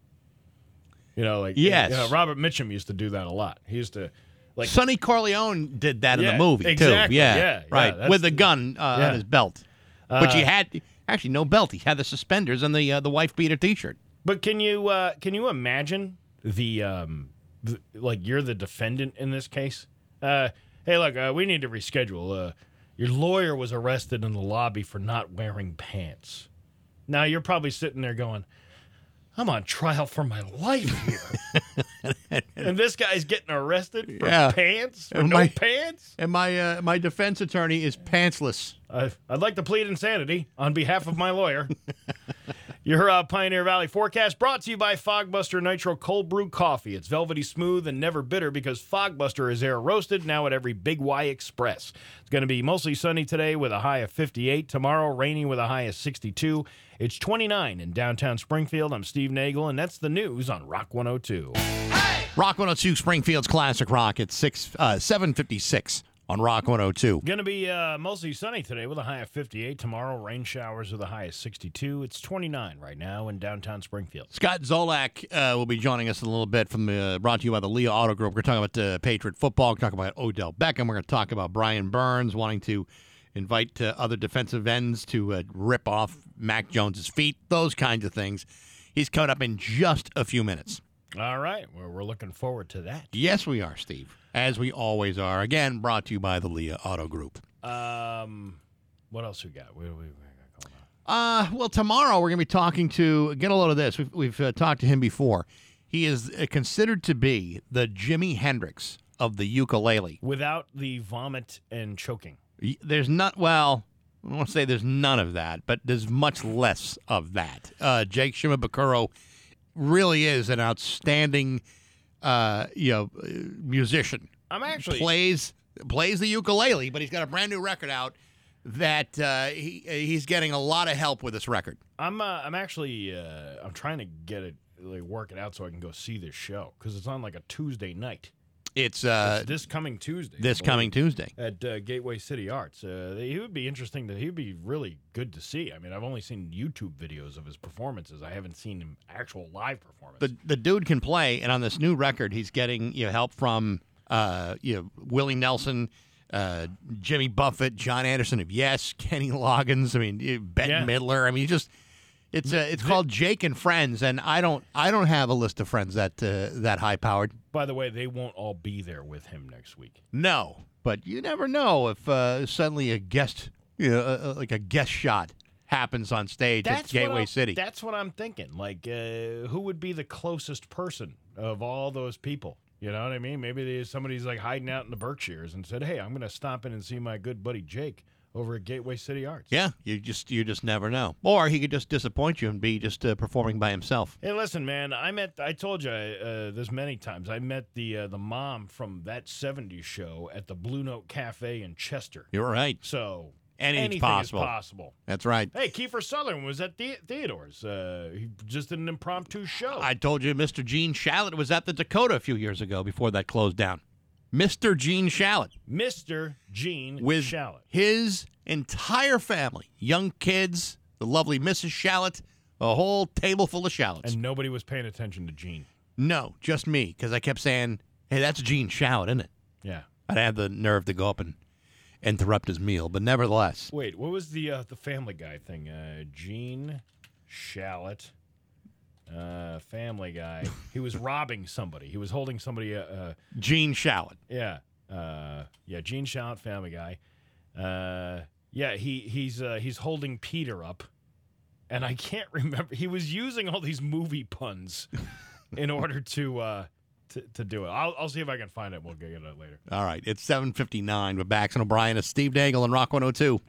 You know, like Yes. you know, Robert Mitchum used to do that a lot. He used to, like, Sonny Corleone did that in the movie exactly. too. Yeah, Yeah, yeah, right. With a gun uh, yeah. on his belt, but Uh, he had actually no belt. He had the suspenders and the uh, the wife beater T-shirt. But can you uh, can you imagine the, um, the like you're the defendant in this case? Uh, hey, look, uh, we need to reschedule. Uh, your lawyer was arrested in the lobby for not wearing pants. Now you're probably sitting there going, "I'm on trial for my life here," and this guy's getting arrested for Yeah. pants for And no my- pants. And my uh, my defense attorney is pantsless. I, I'd like to plead insanity on behalf of my lawyer. Your uh, Pioneer Valley forecast brought to you by Fogbuster Nitro Cold Brew Coffee. It's velvety smooth and never bitter because Fogbuster is air roasted now at every Big Y Express. It's going to be mostly sunny today with a high of 58. Tomorrow, rainy with a high of 62. It's 29 in downtown Springfield. I'm Steve Nagel, and that's the news on Rock 102. Rock 102 Springfield's classic rock at six uh, seven fifty six on Rock 102. Going to be uh, mostly sunny today with a high of 58. Tomorrow, rain showers with a high of 62. It's 29 right now in downtown Springfield. Scott Zolak uh, will be joining us in a little bit from uh, brought to you by the Lia Auto Group. We're talking about uh, Patriot football. We're talking about Odell Beckham. We're going to talk about Brian Burns wanting to invite uh, other defensive ends to uh, rip off Mac Jones's feet. Those kinds of things. He's coming up in just a few minutes. All right. Well, we're looking forward to that. Yes, we are, Steve, as we always are. Again, brought to you by the Lia Auto Group. Um, what else we got? What do we, we got going on? Uh, well, tomorrow we're going to be talking to, get a load of this. We've, we've uh, talked to him before. He is uh, considered to be the Jimi Hendrix of the ukulele. Without the vomit and choking. There's not, well, I to say there's none of that, but there's much less of that. Uh, Jake Shimabukuro really is an outstanding, uh, you know, uh, musician. I'm actually plays plays the ukulele, but he's got a brand new record out that uh, he he's getting a lot of help with this record. I'm uh, I'm actually uh, I'm trying to get it like work it out so I can go see this show because it's on like a Tuesday night. It's uh, It's this coming Tuesday. this coming Tuesday. at uh, Gateway City Arts. Uh, he would be interesting. To, he would be really good to see. I mean, I've only seen YouTube videos of his performances. I haven't seen him actual live performance. the the dude can play, and on this new record, he's getting you know, help from uh, you know Willie Nelson, uh, Jimmy Buffett, Jon Anderson of Yes, Kenny Loggins. I mean, Bette Yeah. Midler. I mean, just It's uh, it's called Jake and Friends, and I don't I don't have a list of friends that uh, that high powered. By the way, they won't all be there with him next week. No, but you never know if uh, suddenly a guest, you know, uh, uh, like a guest shot happens on stage at Gateway City. That's what I'm thinking. Like, uh, who would be the closest person of all those people? You know what I mean? Maybe somebody's like hiding out in the Berkshires and said, "Hey, I'm going to stop in and see my good buddy Jake over at Gateway City Arts." Yeah, you just you just never know. Or he could just disappoint you and be just uh, performing by himself. Hey, listen, man. I met. I told you uh, this many times. I met the uh, the mom from that '70s show at the Blue Note Cafe in Chester. You're right. So Anything's anything possible. is possible. That's right. Hey, Kiefer Sutherland was at the- Theodore's. Uh, he just did an impromptu show. I told you, Mr. Gene Shalit was at the Dakota a few years ago before that closed down. Mr. Gene Shalit Mr. Gene with Shalit. his entire family, young kids, the lovely Mrs. Shalit, a whole table full of shallots. And nobody was paying attention to Gene. no, just me, because I kept saying, "Hey, that's Gene Shalit, isn't it?" Yeah. I'd have the nerve to go up and interrupt his meal, but nevertheless, Wait, what was the uh, the Family Guy thing? Uh, Gene Shalit, uh, Family Guy. He was robbing somebody. He was holding somebody. Uh, uh, Gene Shalit. yeah, uh, yeah. Gene Shalit, Family Guy. Uh, yeah, he he's uh, he's holding Peter up, and I can't remember. He was using all these movie puns in order to. Uh, to, to do it, I'll, I'll see if I can find it. We'll get it later. All right, it's 7:59 with Bax and O'Brien. It's Steve Nagel and Rock 102.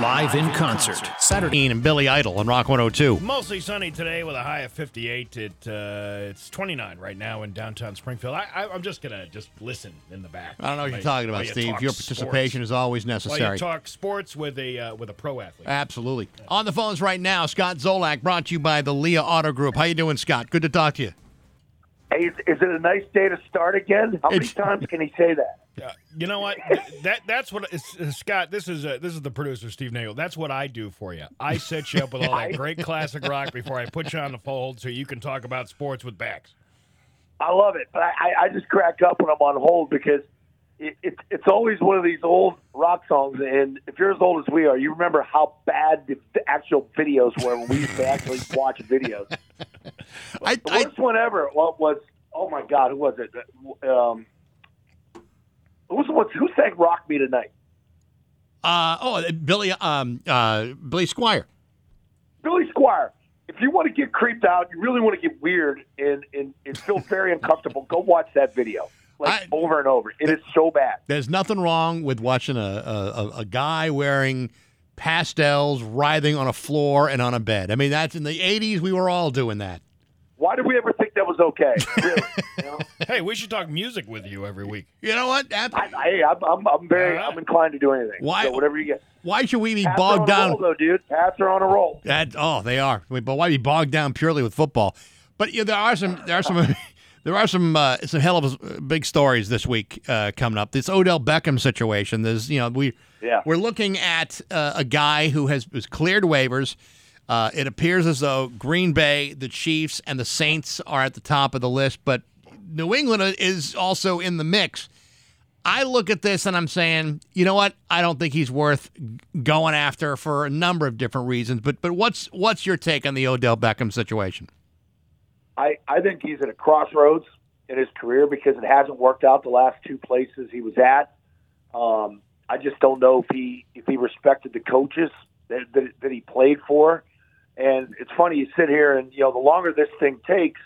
Live in concert. Saturday. Ian and Billy Idol on Rock 102. Mostly sunny today with a high of 58. It uh, it's 29 right now in downtown Springfield. I, I, I'm just gonna just listen in the back. I don't know what While- you're talking about, you Steve. talk Your sports. participation is always While necessary. you talk sports with a uh, with a pro athlete. Absolutely. On the phones right now, Scott Zolak, brought to you by the Lia Auto Group. How you doing, Scott? Good to talk to you. Hey, is, is it a nice day to start again? How many It's- times can he say that? Uh, you know what? that that's what uh, Scott. This is uh, this is the producer Steve Nagel. That's what I do for you. I set you up with all that great classic rock before I put you on the fold, so you can talk about sports with Bax. I love it, but I, I- I just crack up when I'm on hold because it, it, it's always one of these old rock songs. And if you're as old as we are, you remember how bad the, the actual videos were when we used to actually watch videos. I, The worst one ever was, oh my God, who was it? Um, who was the one, who sang Rock Me Tonight? Uh, oh, Billy, um, uh, Billy Squier. Billy Squier. If you want to get creeped out, you really want to get weird and, and, and feel very uncomfortable, go watch that video. Like over and over. It is so bad. There's nothing wrong with watching a, a, a- a guy wearing pastels, writhing on a floor and on a bed. I mean, that's in the 80s. We were all doing that. Why did we ever think that was okay? Really? Hey, we should talk music with you every week. You know what? I, I, I'm, I'm, I'm very, I'm inclined to do anything. Why- So whatever you get. Why should we be Pats are bogged on down? a roll, though, dude. Pats are on a roll. That oh, they are. But why be bogged down purely with football? But yeah, there are some. There are some. There are some uh, some hell of a, big stories this week uh, coming up. This Odell Beckham situation. There's you know we Yeah. we're looking at uh, a guy who has was cleared waivers. Uh, it appears as though Green Bay, the Chiefs, and the Saints are at the top of the list, but New England is also in the mix. I look at this and I'm saying, you know what? I don't think he's worth going after for a number of different reasons. But but what's what's your take on the Odell Beckham situation? I, I think he's at a crossroads in his career because it hasn't worked out the last two places he was at. Um, I just don't know if he if he respected the coaches that, that, that he played for. And it's funny you sit here and you know the longer this thing takes,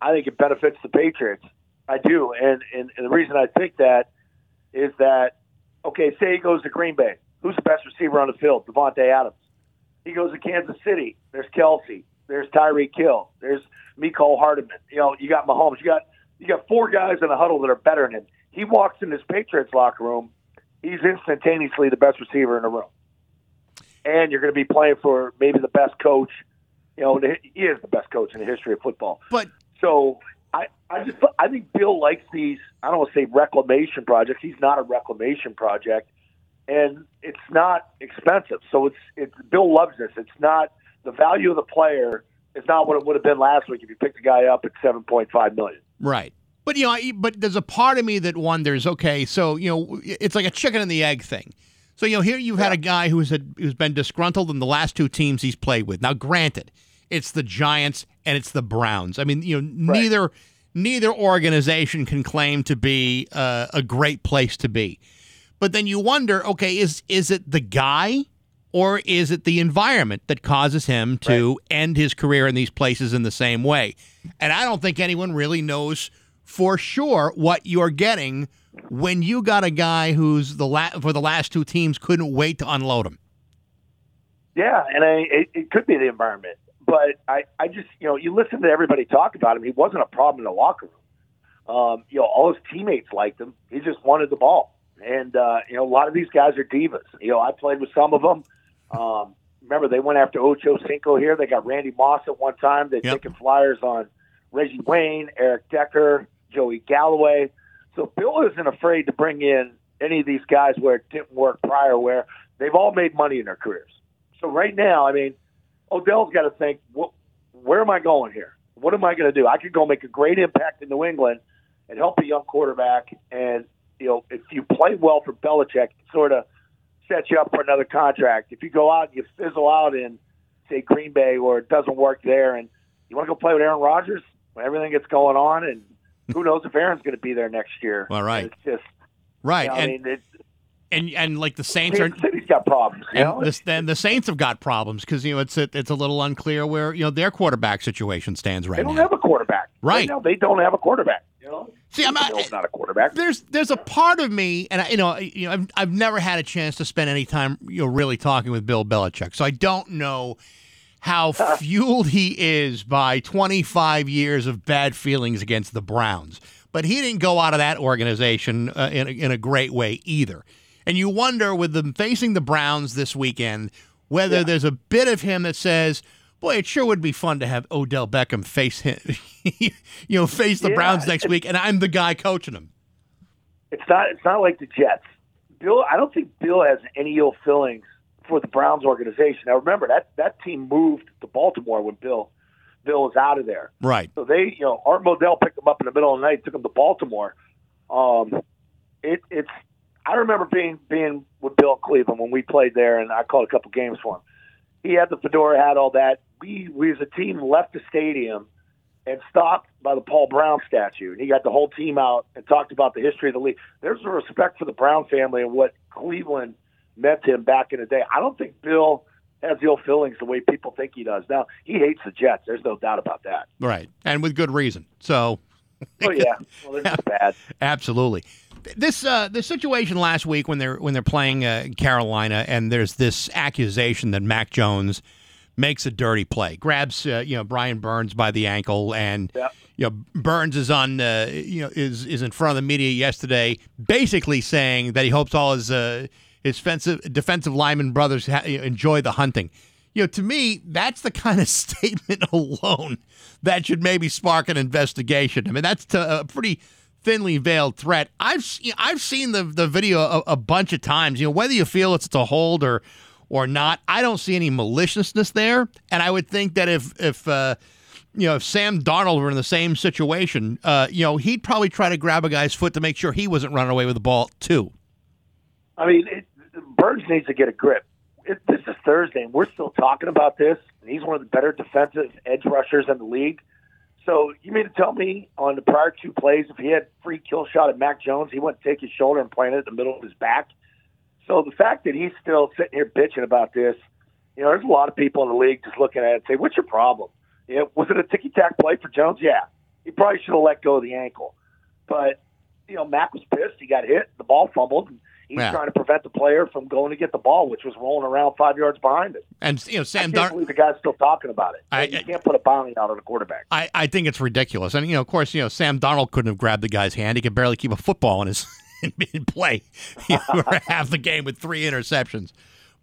I think it benefits the Patriots. I do, and and, and the reason I think that is that okay, say he goes to Green Bay, who's the best receiver on the field? Davante Adams. He goes to Kansas City. There's Kelce. There's Tyreek Hill. There's Mecole Hardman. You know, you got Mahomes. You got you got four guys in a huddle that are better than him. He walks in his Patriots locker room. He's instantaneously the best receiver in the room. And you're going to be playing for maybe the best coach. You know, he is the best coach in the history of football. But so I, I just I think Bill likes these. I don't want to say reclamation projects. He's not a reclamation project, and it's not expensive. So it's it's Bill loves this. It's not the value of the player is not what it would have been last week if you picked the guy up at seven point five million. Right. But you know, I- but there's a part of me that wonders. Okay, so you know, it's like a chicken and the egg thing. So you know here you've had a guy who's had, who's been disgruntled in the last two teams he's played with. Now, granted, it's the Giants and it's the Browns. I mean, you know, neither neither organization can claim to be uh, a great place to be. But then you wonder, okay, is is it the guy or is it the environment that causes him to end his career in these places in the same way? And I don't think anyone really knows for sure what you're getting when you got a guy who's the la- for the last two teams couldn't wait to unload him. Yeah, and I, it, it could be the environment, but I, I just, you know, you listen to everybody talk about him. He wasn't a problem in the locker room. Um, you know, all his teammates liked him. He just wanted the ball, and uh, you know, a lot of these guys are divas. You know, I played with some of them. Um, remember, they went after Ocho Cinco here. They got Randy Moss at one time. They're taking flyers on Reggie Wayne, Eric Decker, Joey Galloway. So Bill isn't afraid to bring in any of these guys where it didn't work prior, where they've all made money in their careers. So right now, I mean, Odell's got to think, what, where am I going here? What am I going to do? I could go make a great impact in New England and help a young quarterback. And you know, if you play well for Belichick, sort of sets you up for another contract. If you go out and you fizzle out in, say, Green Bay, or it doesn't work there, and you want to go play with Aaron Rodgers when everything gets going on, and who knows if Aaron's going to be there next year? All right. And it's just Right, You know, and I mean, it, and and like the Saints are. City's got problems. You know? And the, then the Saints have got problems because you know it's a, it's a little unclear where you know their quarterback situation stands right now. They don't now. have a quarterback. Right. now, they don't have a quarterback. Know. See, I'm not, not a quarterback. There's there's a part of me, and I, you know, you know, I've I've never had a chance to spend any time, you know, really talking with Bill Belichick, so I don't know how fueled he is by 25 years of bad feelings against the Browns. But he didn't go out of that organization uh, in a, in a great way either. And you wonder, with them facing the Browns this weekend, whether there's a bit of him that says, "Boy, it sure would be fun to have Odell Beckham face him, you know, face the Yeah. Browns next week, and I'm the guy coaching him." It's not. It's not like the Jets. Bill. I don't think Bill has any ill feelings for the Browns organization. Now remember that that team moved to Baltimore when Bill Bill was out of there. Right. So they, you know, Art Modell picked them up in the middle of the night, took them to Baltimore. Um, it, it's. I remember being being with Bill Cleveland when we played there, and I called a couple games for him. He had the fedora hat, all that. We we as a team left the stadium and stopped by the Paul Brown statue, and he got the whole team out and talked about the history of the league. There's a respect for the Brown family and what Cleveland meant to him back in the day. I don't think Bill has ill feelings the way people think he does. Now he hates the Jets. There's no doubt about that. Right, and with good reason. So, Oh yeah, well they're just bad. absolutely. This uh, the situation last week when they're when they're playing uh, Carolina, and there's this accusation that Mac Jones makes a dirty play, grabs uh, you know Brian Burns by the ankle, and you know Burns is on uh, you know is is in front of the media yesterday, basically saying that he hopes all his uh, his defensive defensive lineman brothers ha- enjoy the hunting. You know, to me, that's the kind of statement alone that should maybe spark an investigation. I mean, that's to a pretty thinly veiled threat. I've I've seen the the video a, a bunch of times. You know, whether you feel it's a hold or or not, I don't see any maliciousness there. And I would think that if if uh, you know if Sam Darnold were in the same situation, uh, you know, he'd probably try to grab a guy's foot to make sure he wasn't running away with the ball too. I mean, it, Burns needs to get a grip. It, this is Thursday, and we're still talking about this. He's one of the better defensive edge rushers in the league. So you mean to tell me on the prior two plays, if he had free kill shot at Mac Jones, he wouldn't take his shoulder and plant it in the middle of his back? So the fact that he's still sitting here bitching about this, you know, there's a lot of people in the league just looking at it and say, "What's your problem? You know, was it a ticky tack play for Jones? Yeah, he probably should have let go of the ankle, but you know, Mac was pissed. He got hit, the ball fumbled, and he's Yeah. trying to prevent the player from going to get the ball, which was rolling around five yards behind it. And you know, Sam I can't Darnold. believe the guy's still talking about it. I- you can't put a bounty out on a quarterback. I, I think it's ridiculous. And, you know, of course, you know, Sam Darnold couldn't have grabbed the guy's hand. He could barely keep a football in his in play you know, for half the game with three interceptions.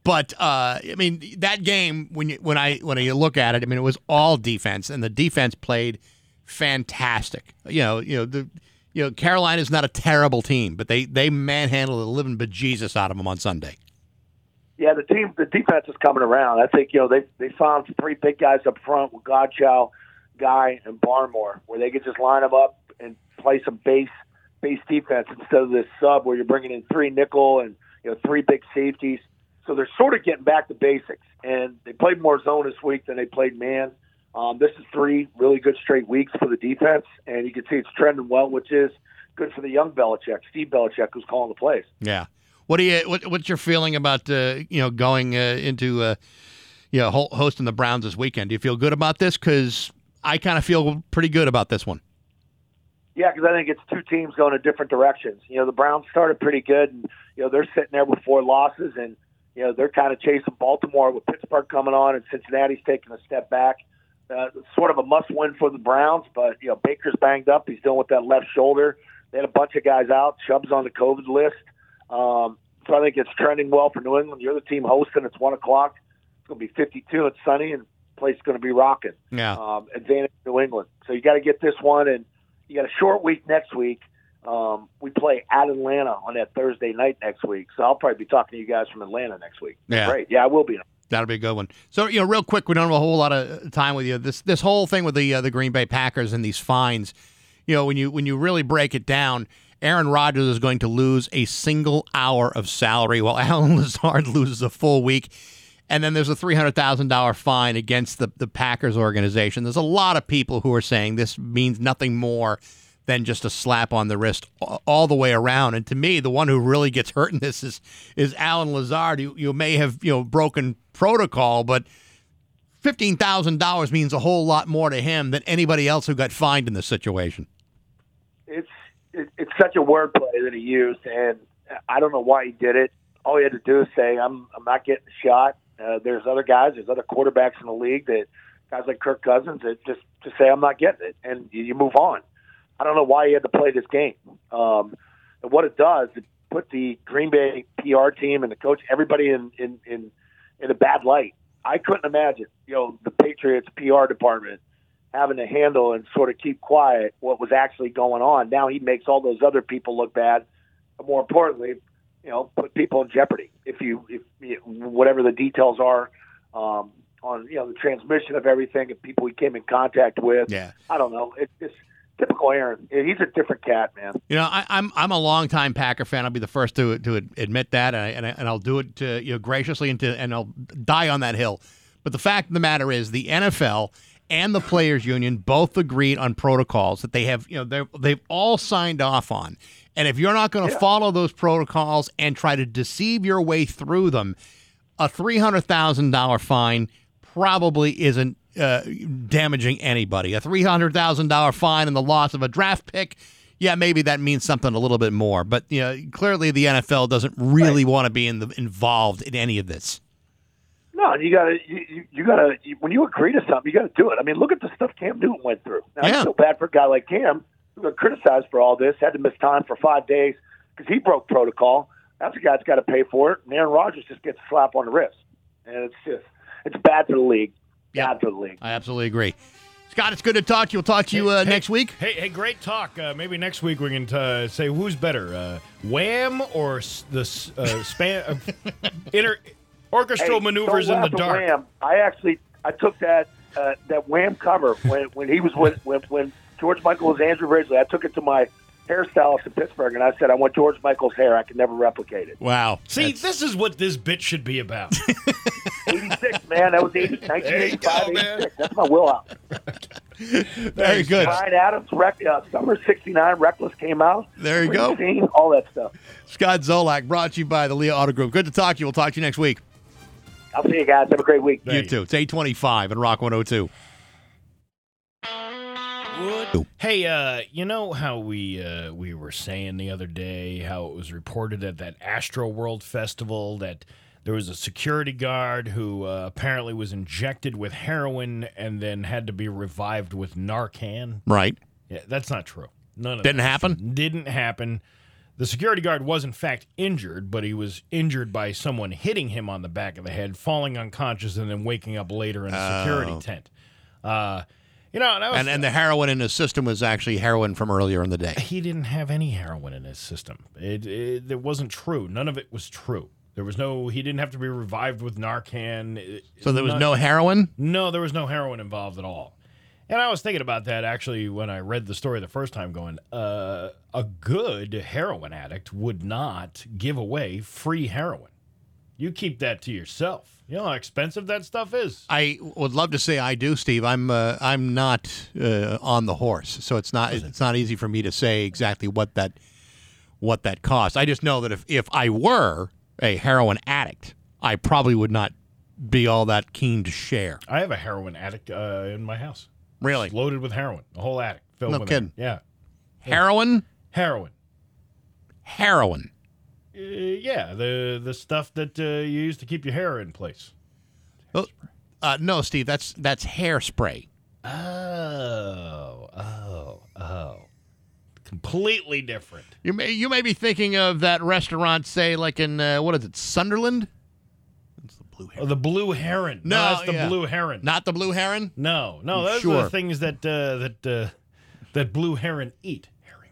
But uh, I mean, that game when you when I when you look at it, I mean, it was all defense, and the defense played fantastic. You know, you know the you know Carolina's not a terrible team, but they they manhandled the living bejesus out of them on Sunday. Yeah, the team, the defense is coming around. I think you know they they found three big guys up front with Godchaux, Guy, and Barmore, where they could just line them up and play some base base defense instead of this sub where you're bringing in three nickel and you know, three big safeties. So they're sort of getting back to basics. And they played more zone this week than they played man. Um, this is three really good straight weeks for the defense, and you can see it's trending well, which is good for the young Belichick, Steve Belichick, who's calling the plays. Yeah. What do you? What, what's your feeling about uh, you know going uh, into uh, you know hosting the Browns this weekend? Do you feel good about this? Because I kind of feel pretty good about this one. Yeah, because I think it's two teams going in different directions. You know, the Browns started pretty good, and you know they're sitting there with four losses, and you know they're kind of chasing Baltimore with Pittsburgh coming on, and Cincinnati's taking a step back. Uh, sort of a must-win for the Browns, but you know Baker's banged up. He's dealing with that left shoulder. They had a bunch of guys out. Chubb's on the COVID list, um, so I think it's trending well for New England. You're the team hosting. It's one o'clock. It's going to be 52. It's sunny, and the place is going to be rocking. Yeah. Um, advantage New England. So you got to get this one, and you got a short week next week. Um, we play at Atlanta on that Thursday night next week, so I'll probably be talking to you guys from Atlanta next week. Yeah. Great. Yeah, I will be. That'll be a good one. So, you know, real quick, we don't have a whole lot of time with you. This this whole thing with the uh, the Green Bay Packers and these fines, you know, when you when you really break it down, Aaron Rodgers is going to lose a single hour of salary, while Allen Lazard loses a full week. And then there's a three hundred thousand dollar fine against the the Packers organization. There's a lot of people who are saying this means nothing more than just a slap on the wrist all the way around. And to me, the one who really gets hurt in this is is Allen Lazard. You you may have you know broken protocol, but fifteen thousand dollars means a whole lot more to him than anybody else who got fined in this situation. It's it, it's such a wordplay that he used, and I don't know why he did it. All he had to do is say, "I'm I'm not getting shot." Uh, there's other guys, there's other quarterbacks in the league that guys like Kirk Cousins that just just say, "I'm not getting it," and you, you move on. I don't know why he had to play this game. Um, and what it does, it put the Green Bay PR team and the coach, everybody in in in, in a bad light. I couldn't imagine, you know, the Patriots PR department having to handle and sort of keep quiet what was actually going on. Now he makes all those other people look bad. But more importantly, you know, put people in jeopardy if you if you, whatever the details are um, on you know the transmission of everything and people he came in contact with. Yeah. I don't know. It's just typical Aaron. He's a different cat, man. You know, I, I'm I'm a longtime Packer fan. I'll be the first to to admit that, and I, and, I, and I'll do it to, you know graciously and to, and I'll die on that hill. But the fact of the matter is, the NFL and the players' union both agreed on protocols that they have. You know, they they've all signed off on. And if you're not going to follow those protocols and try to deceive your way through them, a three hundred thousand dollar fine probably isn't uh, damaging anybody. A three hundred thousand dollar fine and the loss of a draft pick, yeah, maybe that means something a little bit more. But you know, clearly the NFL doesn't really want to be in the, involved in any of this. No, you got to you, you- you got to when you agree to something, you got to do it. I mean, look at the stuff Cam Newton went through. Now, Yeah. I feel bad for a guy like Cam who got criticized for all this, had to miss time for five days because he broke protocol. That's a guy that's got to pay for it. And Aaron Rodgers just gets a slap on the wrist, and it's just it's bad for the league. Bad Absolutely. I absolutely agree. Scott, it's good to talk to you. We'll talk to you uh, Hey, next week. Hey, hey, great talk. Uh, maybe next week we can uh, say who's better, uh, Wham or s- the s- uh, span uh, inter orchestral Hey, maneuvers in the laugh dark. Wham. I actually I took that uh, that Wham cover when when he was with when, when George Michael was Andrew Ridgeley. I took it to my hairstylist in Pittsburgh, and I said I want George Michael's hair. I can never replicate it. Wow. See, this is what this bit should be about. 86, man. That was 80, 1985, 86. That's my wheelhouse. Very good. Bryan Adams, rec, uh, Summer 69, Reckless came out. There you go. Springsteen, all that stuff. Scott Zolak, brought to you by the Lia Auto Group. Good to talk to you. We'll talk to you next week. I'll see you guys. Have a great week. you too. It's 825 and Rock 102. Hey, uh, you know how we uh, we were saying the other day how it was reported at that Astroworld Festival that there was a security guard who uh, apparently was injected with heroin and then had to be revived with Narcan. Right. Yeah, that's not true. None of Didn't happen? Didn't happen. The security guard was in fact injured, but he was injured by someone hitting him on the back of the head, falling unconscious, and then waking up later in a security Oh. tent. Uh, you know, that was, And, and the heroin in his system was actually heroin from earlier in the day. he didn't have any heroin in his system. It, it, it wasn't true. None of it was true. There was no. He didn't have to be revived with Narcan. It- So there was none- no heroin? No, there was no heroin involved at all. And I was thinking about that actually when I read the story the first time, going, uh, a good heroin addict would not give away free heroin. You keep that to yourself. You know how expensive that stuff is. I would love to say I do, Steve. I'm uh, I'm not uh, on the horse, so it's not it's not easy for me to say exactly what that what that costs. I just know that if if I were a heroin addict, I probably would not be all that keen to share. I have a heroin addict uh, in my house. Really? It's loaded with heroin. A whole attic filled No with kidding. it. Yeah. Heroin, Heroin. heroin. Uh, yeah, the the stuff that uh, you use to keep your hair in place. Oh, uh, no, Steve. That's that's hairspray. Oh, oh, oh. Completely different. You may you may be thinking of that restaurant, say like in uh, what is it, Sunderland? Oh, the blue heron. The blue heron. No, that's the yeah. blue heron. Not the blue heron. No, no, You those are the things that uh, that uh, that blue heron eat. Herring.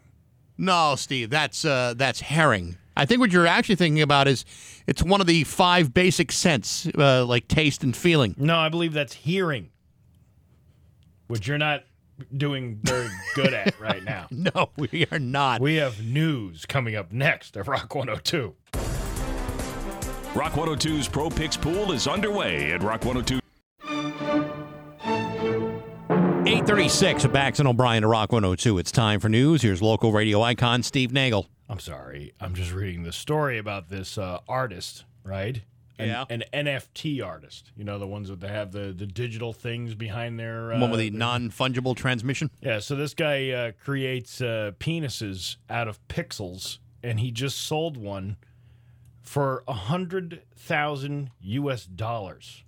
No, Steve, that's uh, that's herring. I think what you're actually thinking about is it's one of the five basic scents, uh, like taste and feeling. No, I believe that's hearing, which you're not doing very good at right now. No, we are not. We have news coming up next at Rock 102. Rock 102's Pro Picks Pool is underway at Rock 102. 836 of Bax and O'Brien to Rock 102. It's time for news. Here's local radio icon Steve Nagel. I'm sorry. I'm just reading the story about this uh, artist, right? An, Yeah. An NFT artist. You know, the ones that they have the, the digital things behind their. Uh, One with the non fungible transmission. Yeah, so this guy uh, creates uh, penises out of pixels, and he just sold one for a hundred thousand U.S. dollars.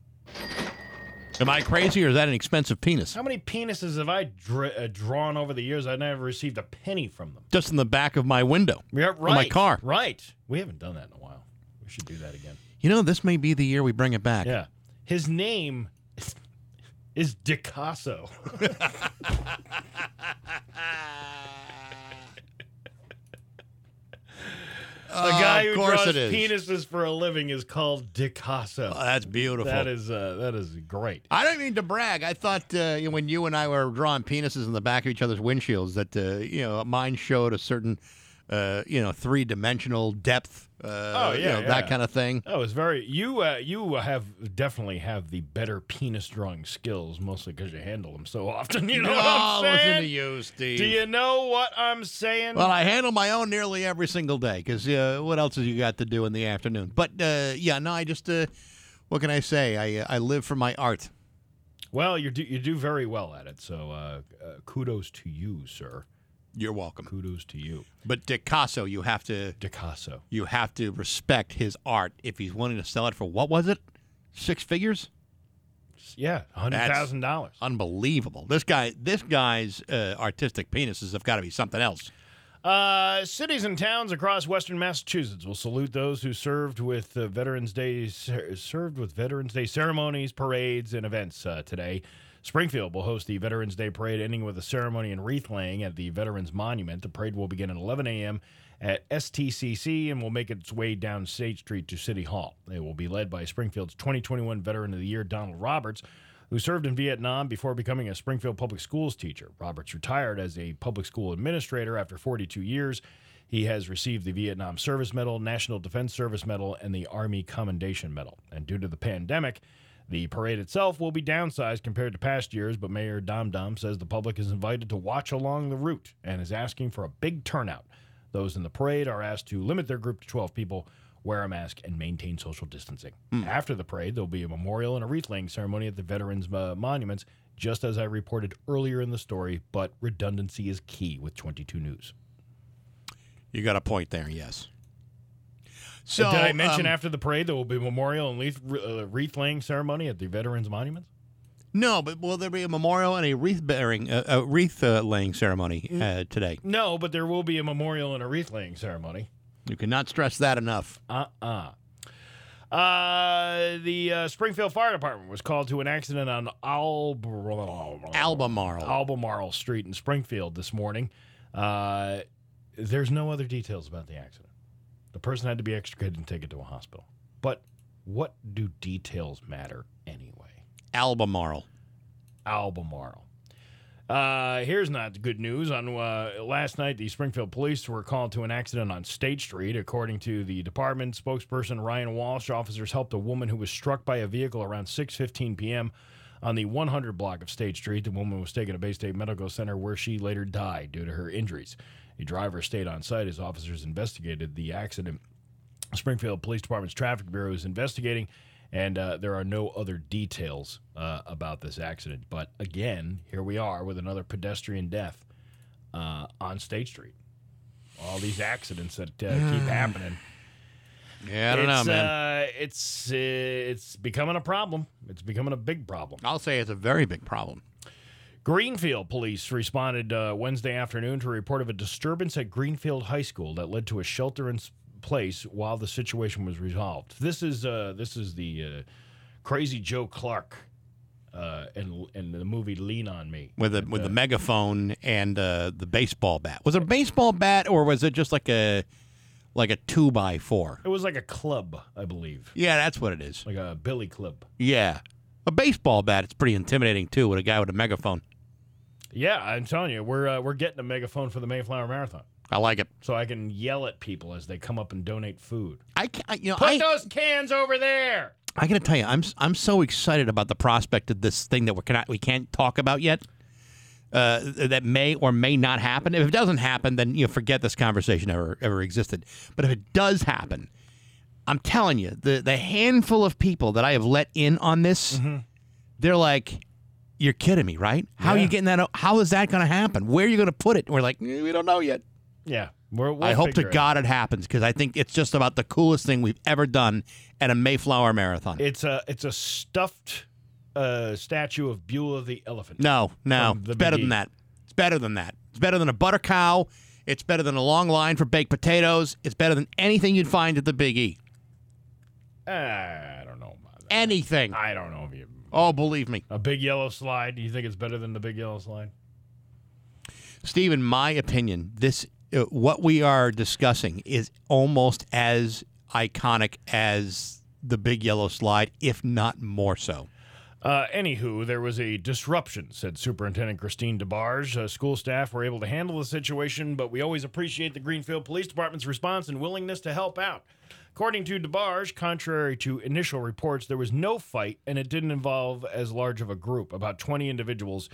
Am I crazy or is that an expensive penis? How many penises have I dra- uh, drawn over the years? I never received a penny from them. Just in the back of my window. Yeah, Of right. my car. Right. We haven't done that in a while. We should do that again. You know, this may be the year we bring it back. Yeah. His name is, is Dicasso. The guy of who draws penises for a living is called Dicasso. Oh, that's beautiful. That is uh, that is great. I don't mean to brag. I thought uh, you know, when you and I were drawing penises in the back of each other's windshields that uh, you know mine showed a certain uh, you know three dimensional depth. Uh, Oh, you know, yeah. that kind of thing. Oh, it's very you. Uh, you have definitely have the better penis drawing skills, mostly because you handle them so often. You know what I'm saying? listen to you, Steve. Do you know what I'm saying? Well, I handle my own nearly every single day because uh, what else have you got to do in the afternoon? But uh, yeah, no, I just uh, what can I say? I uh, I live for my art. Well, you do you do very well at it. So uh, uh, kudos to you, sir. You're welcome. Kudos to you, But Dicasso, you have to Dicasso. you have to respect his art if he's willing to sell it for what was it? Six figures? Yeah, hundred thousand dollars. Unbelievable. This guy, this guy's uh, artistic penises have got to be something else. Uh, cities and towns across Western Massachusetts will salute those who served with uh, Veterans Day ser- served with Veterans Day ceremonies, parades, and events uh, today. Springfield will host the Veterans Day parade, ending with a ceremony and wreath laying at the Veterans Monument. The parade will begin at 11 a.m. at STCC and will make its way down State Street to City Hall. It will be led by Springfield's 2021 Veteran of the Year, Donald Roberts, who served in Vietnam before becoming a Springfield Public Schools teacher. Roberts retired as a public school administrator after 42 years. He has received the Vietnam Service Medal, National Defense Service Medal, and the Army Commendation Medal. And due to the pandemic, the parade itself will be downsized compared to past years, but Mayor Dom Dom says the public is invited to watch along the route and is asking for a big turnout. Those in the parade are asked to limit their group to 12 people, wear a mask, and maintain social distancing. After the parade, there'll be a memorial and a wreath laying ceremony at the Veterans uh, Monuments, just as I reported earlier in the story, but redundancy is key with 22 News. You got a point there, yes. So Did I mention um, after the parade there will be a memorial and wreath, uh, wreath laying ceremony at the Veterans Monument? No, but will there be a memorial and a wreath bearing, uh, a wreath uh, laying ceremony uh, today? No, but there will be a memorial and a wreath laying ceremony. You cannot stress that enough. Uh-uh. Uh, the uh, Springfield Fire Department was called to an accident on Albemarle, Albemarle. Albemarle Street in Springfield this morning. Uh, there's no other details about the accident. The person had to be extricated and taken to a hospital. But what do details matter anyway? Albemarle. Albemarle. Uh, here's not good news. On uh, last night, the Springfield police were called to an accident on State Street. According to the department spokesperson Ryan Walsh, officers helped a woman who was struck by a vehicle around 6:15 p.m. on the 100 block of State Street. The woman was taken to Baystate Medical Center, where she later died due to her injuries. The driver stayed on site as officers investigated the accident. Springfield Police Department's traffic bureau is investigating, and uh, there are no other details uh, about this accident. But again, here we are with another pedestrian death uh, on State Street. All these accidents that uh, keep happening. Yeah, I don't know, man. Uh, it's uh, it's becoming a problem. It's becoming a big problem. I'll say it's a very big problem. Greenfield police responded uh, Wednesday afternoon to a report of a disturbance at Greenfield High School that led to a shelter in place while the situation was resolved. This is uh, this is the uh, crazy Joe Clark uh, in in the movie Lean on Me. with the with the megaphone and uh, the baseball bat. Was it a baseball bat or was it just like a like a two by four? It was like a club, I believe, Yeah, that's what it is. like a billy club. Yeah, a baseball bat. It's pretty intimidating too with a guy with a megaphone. Yeah, I'm telling you, we're uh, we're getting a megaphone for the Mayflower Marathon, I like it. so I can yell at people as they come up and donate food. I can't, you know Put I, those cans over there. I got to tell you, I'm I'm so excited about the prospect of this thing that we cannot we can't talk about yet. Uh, that may or may not happen. If it doesn't happen, then you know, forget this conversation ever ever existed. But if it does happen, I'm telling you, the the handful of people that I have let in on this, they're like, "You're kidding me, right? How are you getting that? How is that going to happen? Where are you going to put it?" And we're like, "Eh, "We don't know yet." Yeah, we're, we'll I hope to it. God it happens because I think it's just about the coolest thing we've ever done at a Mayflower Marathon. It's a it's a stuffed uh, statue of Beulah the elephant. No, no. It's better than that. It's better than that. It's better than a butter cow. It's better than a long line for baked potatoes. It's better than anything you'd find at the Big E. Uh, I don't know. Anything. I don't know if you Oh, believe me. a big yellow slide. Do you think it's better than the big yellow slide? Steve, in my opinion, this uh, what we are discussing is almost as iconic as the big yellow slide, if not more so. Uh, anywho, there was a disruption, said Superintendent Christine DeBarge. Uh, school staff were able to handle the situation, but we always appreciate the Greenfield Police Department's response and willingness to help out. According to DeBarge, contrary to initial reports, there was no fight and it didn't involve as large of a group, about 20 individuals,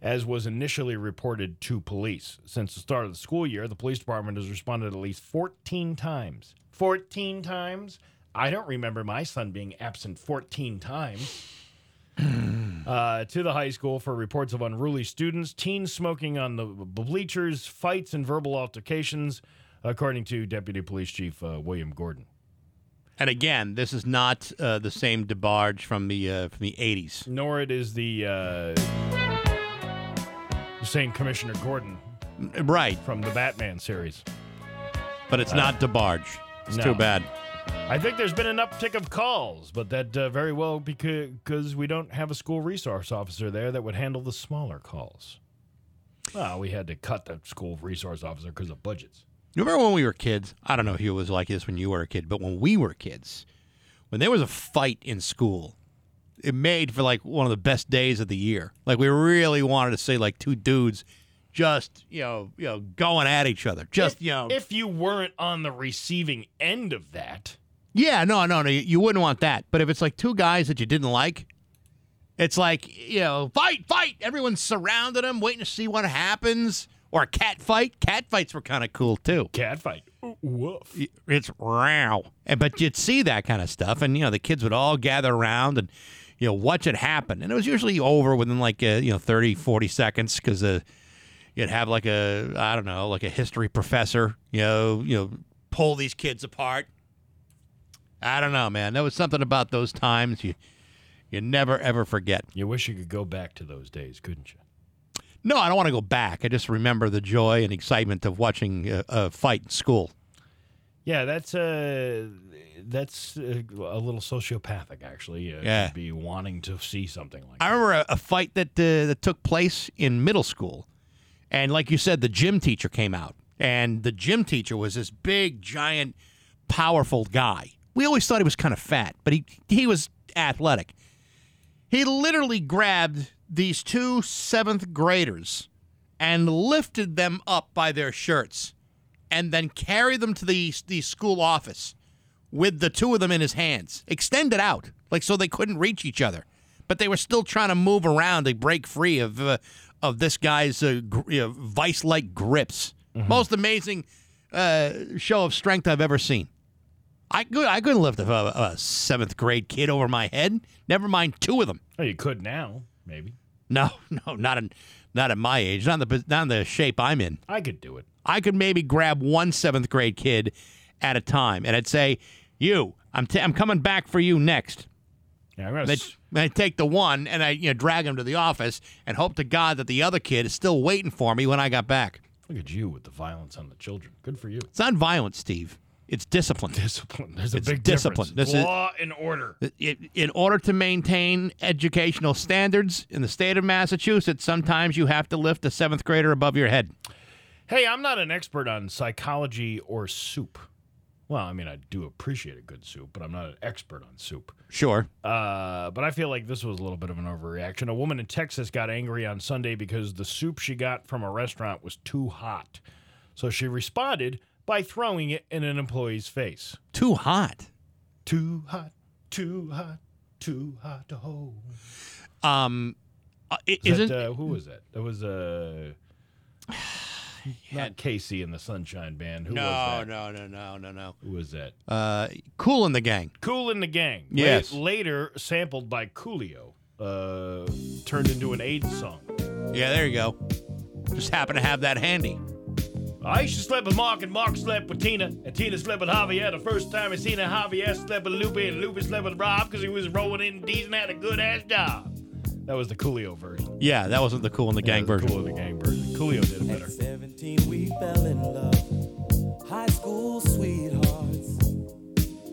as was initially reported to police. Since the start of the school year, the police department has responded at least 14 times. 14 times? I don't remember my son being absent 14 times uh, to the high school for reports of unruly students, teens smoking on the bleachers, fights, and verbal altercations, according to Deputy Police Chief uh, William Gordon. And again, this is not uh, the same DeBarge from the uh, from the '80s. Nor it is the uh, same Commissioner Gordon Right, from the Batman series. but it's not DeBarge. It's no. too bad. I think there's been an uptick of calls, but that uh, very well because we don't have a school resource officer there that would handle the smaller calls. Well, we had to cut the school resource officer because of budgets. You remember when we were kids? I don't know if it was like this when you were a kid, but when we were kids, when there was a fight in school, it made for like one of the best days of the year. Like we really wanted to see like two dudes just, you know, you know, going at each other. Just, if, you know, if you weren't on the receiving end of that, yeah, no, no, no, you- you wouldn't want that. But if it's like two guys that you didn't like, it's like, you know, fight, fight. Everyone's surrounding them, waiting to see what happens. Or a cat fight. Cat fights were kind of cool too. cat fight. Woof. it's row. But you'd see that kind of stuff, and you know the kids would all gather around and you know watch it happen, and it was usually over within like uh, you know 30, 40 seconds because uh, you'd have like a I don't know like a history professor, you know, you know pull these kids apart. I don't know, man. There was something about those times you you never ever forget. You wish you could go back to those days, couldn't you? No, I don't want to go back. I just remember the joy and excitement of watching a, a fight in school. Yeah, that's uh, that's uh, a little sociopathic, actually. Uh, Yeah. be wanting to see something like. I remember a, a fight that uh, that took place in middle school, and like you said, the gym teacher came out, and the gym teacher was this big, giant, powerful guy. We always thought he was kind of fat, but he he was athletic. He literally grabbed these two seventh graders and lifted them up by their shirts and then carried them to the, the school office with the two of them in his hands, extended out, like so they couldn't reach each other. But they were still trying to move around to break free of uh, of this guy's uh, gr- you know, vice-like grips. Most amazing uh, show of strength I've ever seen. I could I couldn't lift a, a seventh grade kid over my head. Never mind two of them. Oh, you could now, maybe. No, no, not in not at my age. Not in the not in the shape I'm in. I could do it. I could maybe grab one seventh grade kid at a time, and I'd say, "You, I'm t- I'm coming back for you next." Yeah, I'm gonna. Then s- I take the one and I you know drag him to the office and hope to God that the other kid is still waiting for me when I got back. Look at you with the violence on the children. Good for you. It's not violence, Steve. It's discipline. Discipline. There's a It's big discipline. difference. This is- Law and order. It, in order to maintain educational standards in the state of Massachusetts, sometimes you have to lift a seventh grader above your head. Hey, I'm not an expert on psychology or soup. Well, I mean, I do appreciate a good soup, but I'm not an expert on soup. Sure. Uh, but I feel like this was a little bit of an overreaction. A woman in Texas got angry on Sunday because the soup she got from a restaurant was too hot. So she responded by throwing it in an employee's face. Too hot. Too hot, too hot, too hot to hold. Um, uh, Is isn't that, uh, who was that? That was uh, not KC and the Sunshine Band. Who no, was that? no, no, no, no, no. Who was that? Uh, Kool & the Gang. Kool & the Gang. La- Yes. later sampled by Coolio, uh, turned into an AIDS song. Yeah, there you go. Just happen to have that handy. I used to sleep with Mark, and Mark slept with Tina, and Tina slept with Javier. The first time he seen her, Javier slept with Lupe, and Lupe slept with Rob because he was rolling in D's and had a good ass job. That was the Coolio version. Yeah, that wasn't the Kool & the Gang That was version. Kool & the Gang version. Coolio did it better. 17 we fell in love. High school sweethearts.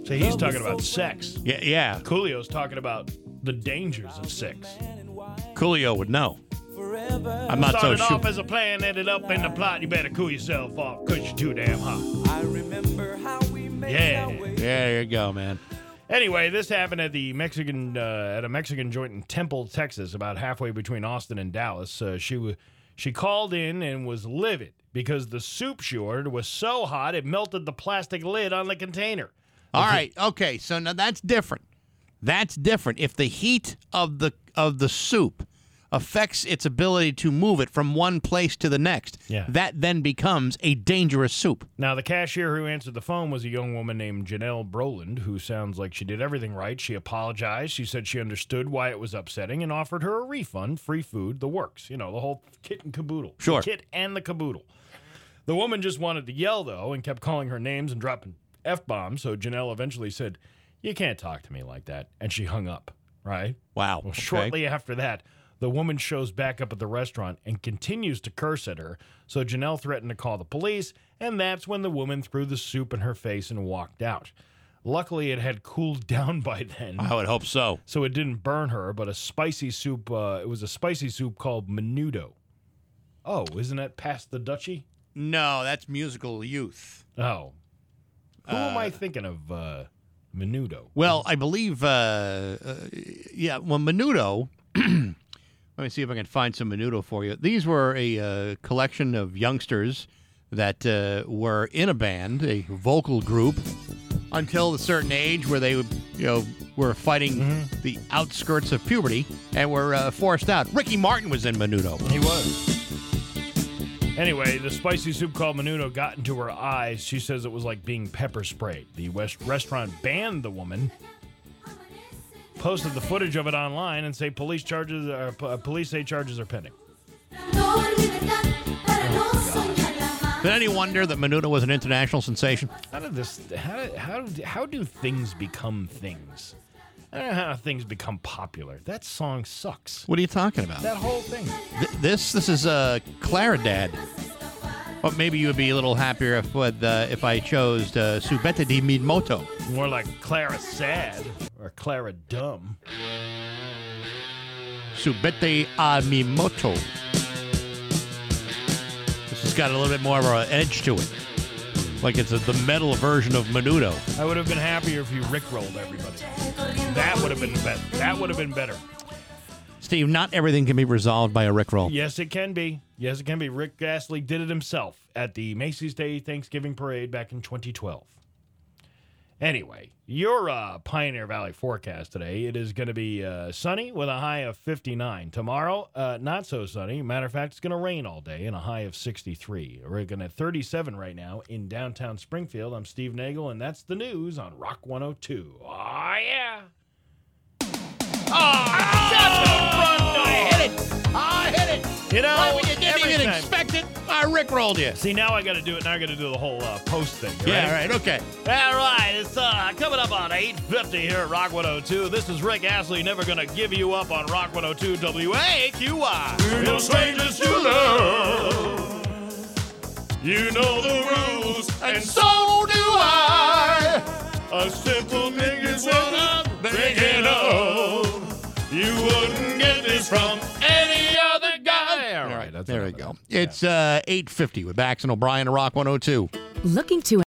So he's talking about sex. Yeah, yeah. Coolio's talking about the dangers of sex. Coolio would know. I'm not so Started sure. off as a plan, ended up in the plot. You better cool yourself off because you're too damn hot. I remember how we made Yeah. our way. Yeah, there you go, man. Anyway, this happened at the Mexican uh, at a Mexican joint in Temple, Texas, about halfway between Austin and Dallas. Uh, she was she called in and was livid because the soup she ordered was so hot it melted the plastic lid on the container. All right. Okay. So now that's different. That's different. If the heat of the of the soup affects its ability to move it from one place to the next, Yeah. that then becomes a dangerous soup. Now, the cashier who answered the phone was a young woman named Janelle Broland, who sounds like she did everything right. She apologized. She said she understood why it was upsetting and offered her a refund, free food, the works. You know, the whole kit and caboodle. Sure. The kit and the caboodle. The woman just wanted to yell, though, and kept calling her names and dropping F bombs. So Janelle eventually said, You can't talk to me like that. And she hung up, right? Wow. Well, okay. shortly after that, the woman shows back up at the restaurant and continues to curse at her. So Janelle threatened to call the police, and that's when the woman threw the soup in her face and walked out. Luckily, it had cooled down by then. I would hope so. So it didn't burn her, but a spicy soup, uh, it was a spicy soup called Menudo. Oh, isn't that Pass the Dutchie? No, that's Musical Youth. Oh. Who am I thinking of, uh, Menudo? Well, I believe, uh, uh, yeah, well, Menudo. let me see if I can find some Menudo for you. These were a uh, collection of youngsters that uh, were in a band, a vocal group, until a certain age where they, would, you know, were fighting the outskirts of puberty and were uh, forced out. Ricky Martin was in Menudo. He was. Anyway, the spicy soup called Menudo got into her eyes. She says it was like being pepper sprayed. The West restaurant banned the woman, posted the footage of it online, and say police charges are, uh, police say charges are pending. Did any wonder that Menudo was an international sensation? How did this? How do, how do, how do things become things? I don't know how things become popular. That song sucks. What are you talking about? That whole thing. Th- this this is uh, Claridad. But maybe you would be a little happier if with, uh, if I chose uh, Súbete a Mi Moto. More like Clara Sad or Clara Dumb. Subete a Mimoto. This has got a little bit more of an edge to it. Like it's a, the metal version of Menudo. I would have been happier if you rickrolled everybody. That would have been better. That would have been better. Steve, not everything can be resolved by a Rickroll. Yes, it can be. Yes, it can be. Rick Astley did it himself at the Macy's Day Thanksgiving Parade back in 2012. Anyway, your uh, Pioneer Valley forecast today, it is going to be uh, sunny with a high of 59. Tomorrow, uh, not so sunny. Matter of fact, it's going to rain all day and a high of 63. We're going at 37 right now in downtown Springfield. I'm Steve Nagel, and that's the news on Rock 102. Oh, yeah. Oh, shut You know, right when you didn't every even time- expect it, I Rickrolled you. See, now I got to do it. Now I got to do the whole uh, post thing. you Yeah, ready? right, okay. All right, it's uh, coming up on 8.50 here at Rock 102. This is Rick Astley, never going to give you up on Rock 102 WAQY. We're no strangers to love. You know the rules, and so do I. A simple thing is what I'm thinking of. You wouldn't get this from any other guy. All right, that's There we go. It's uh, 8.50 with Bax and O'Brien and Rock 102. Looking to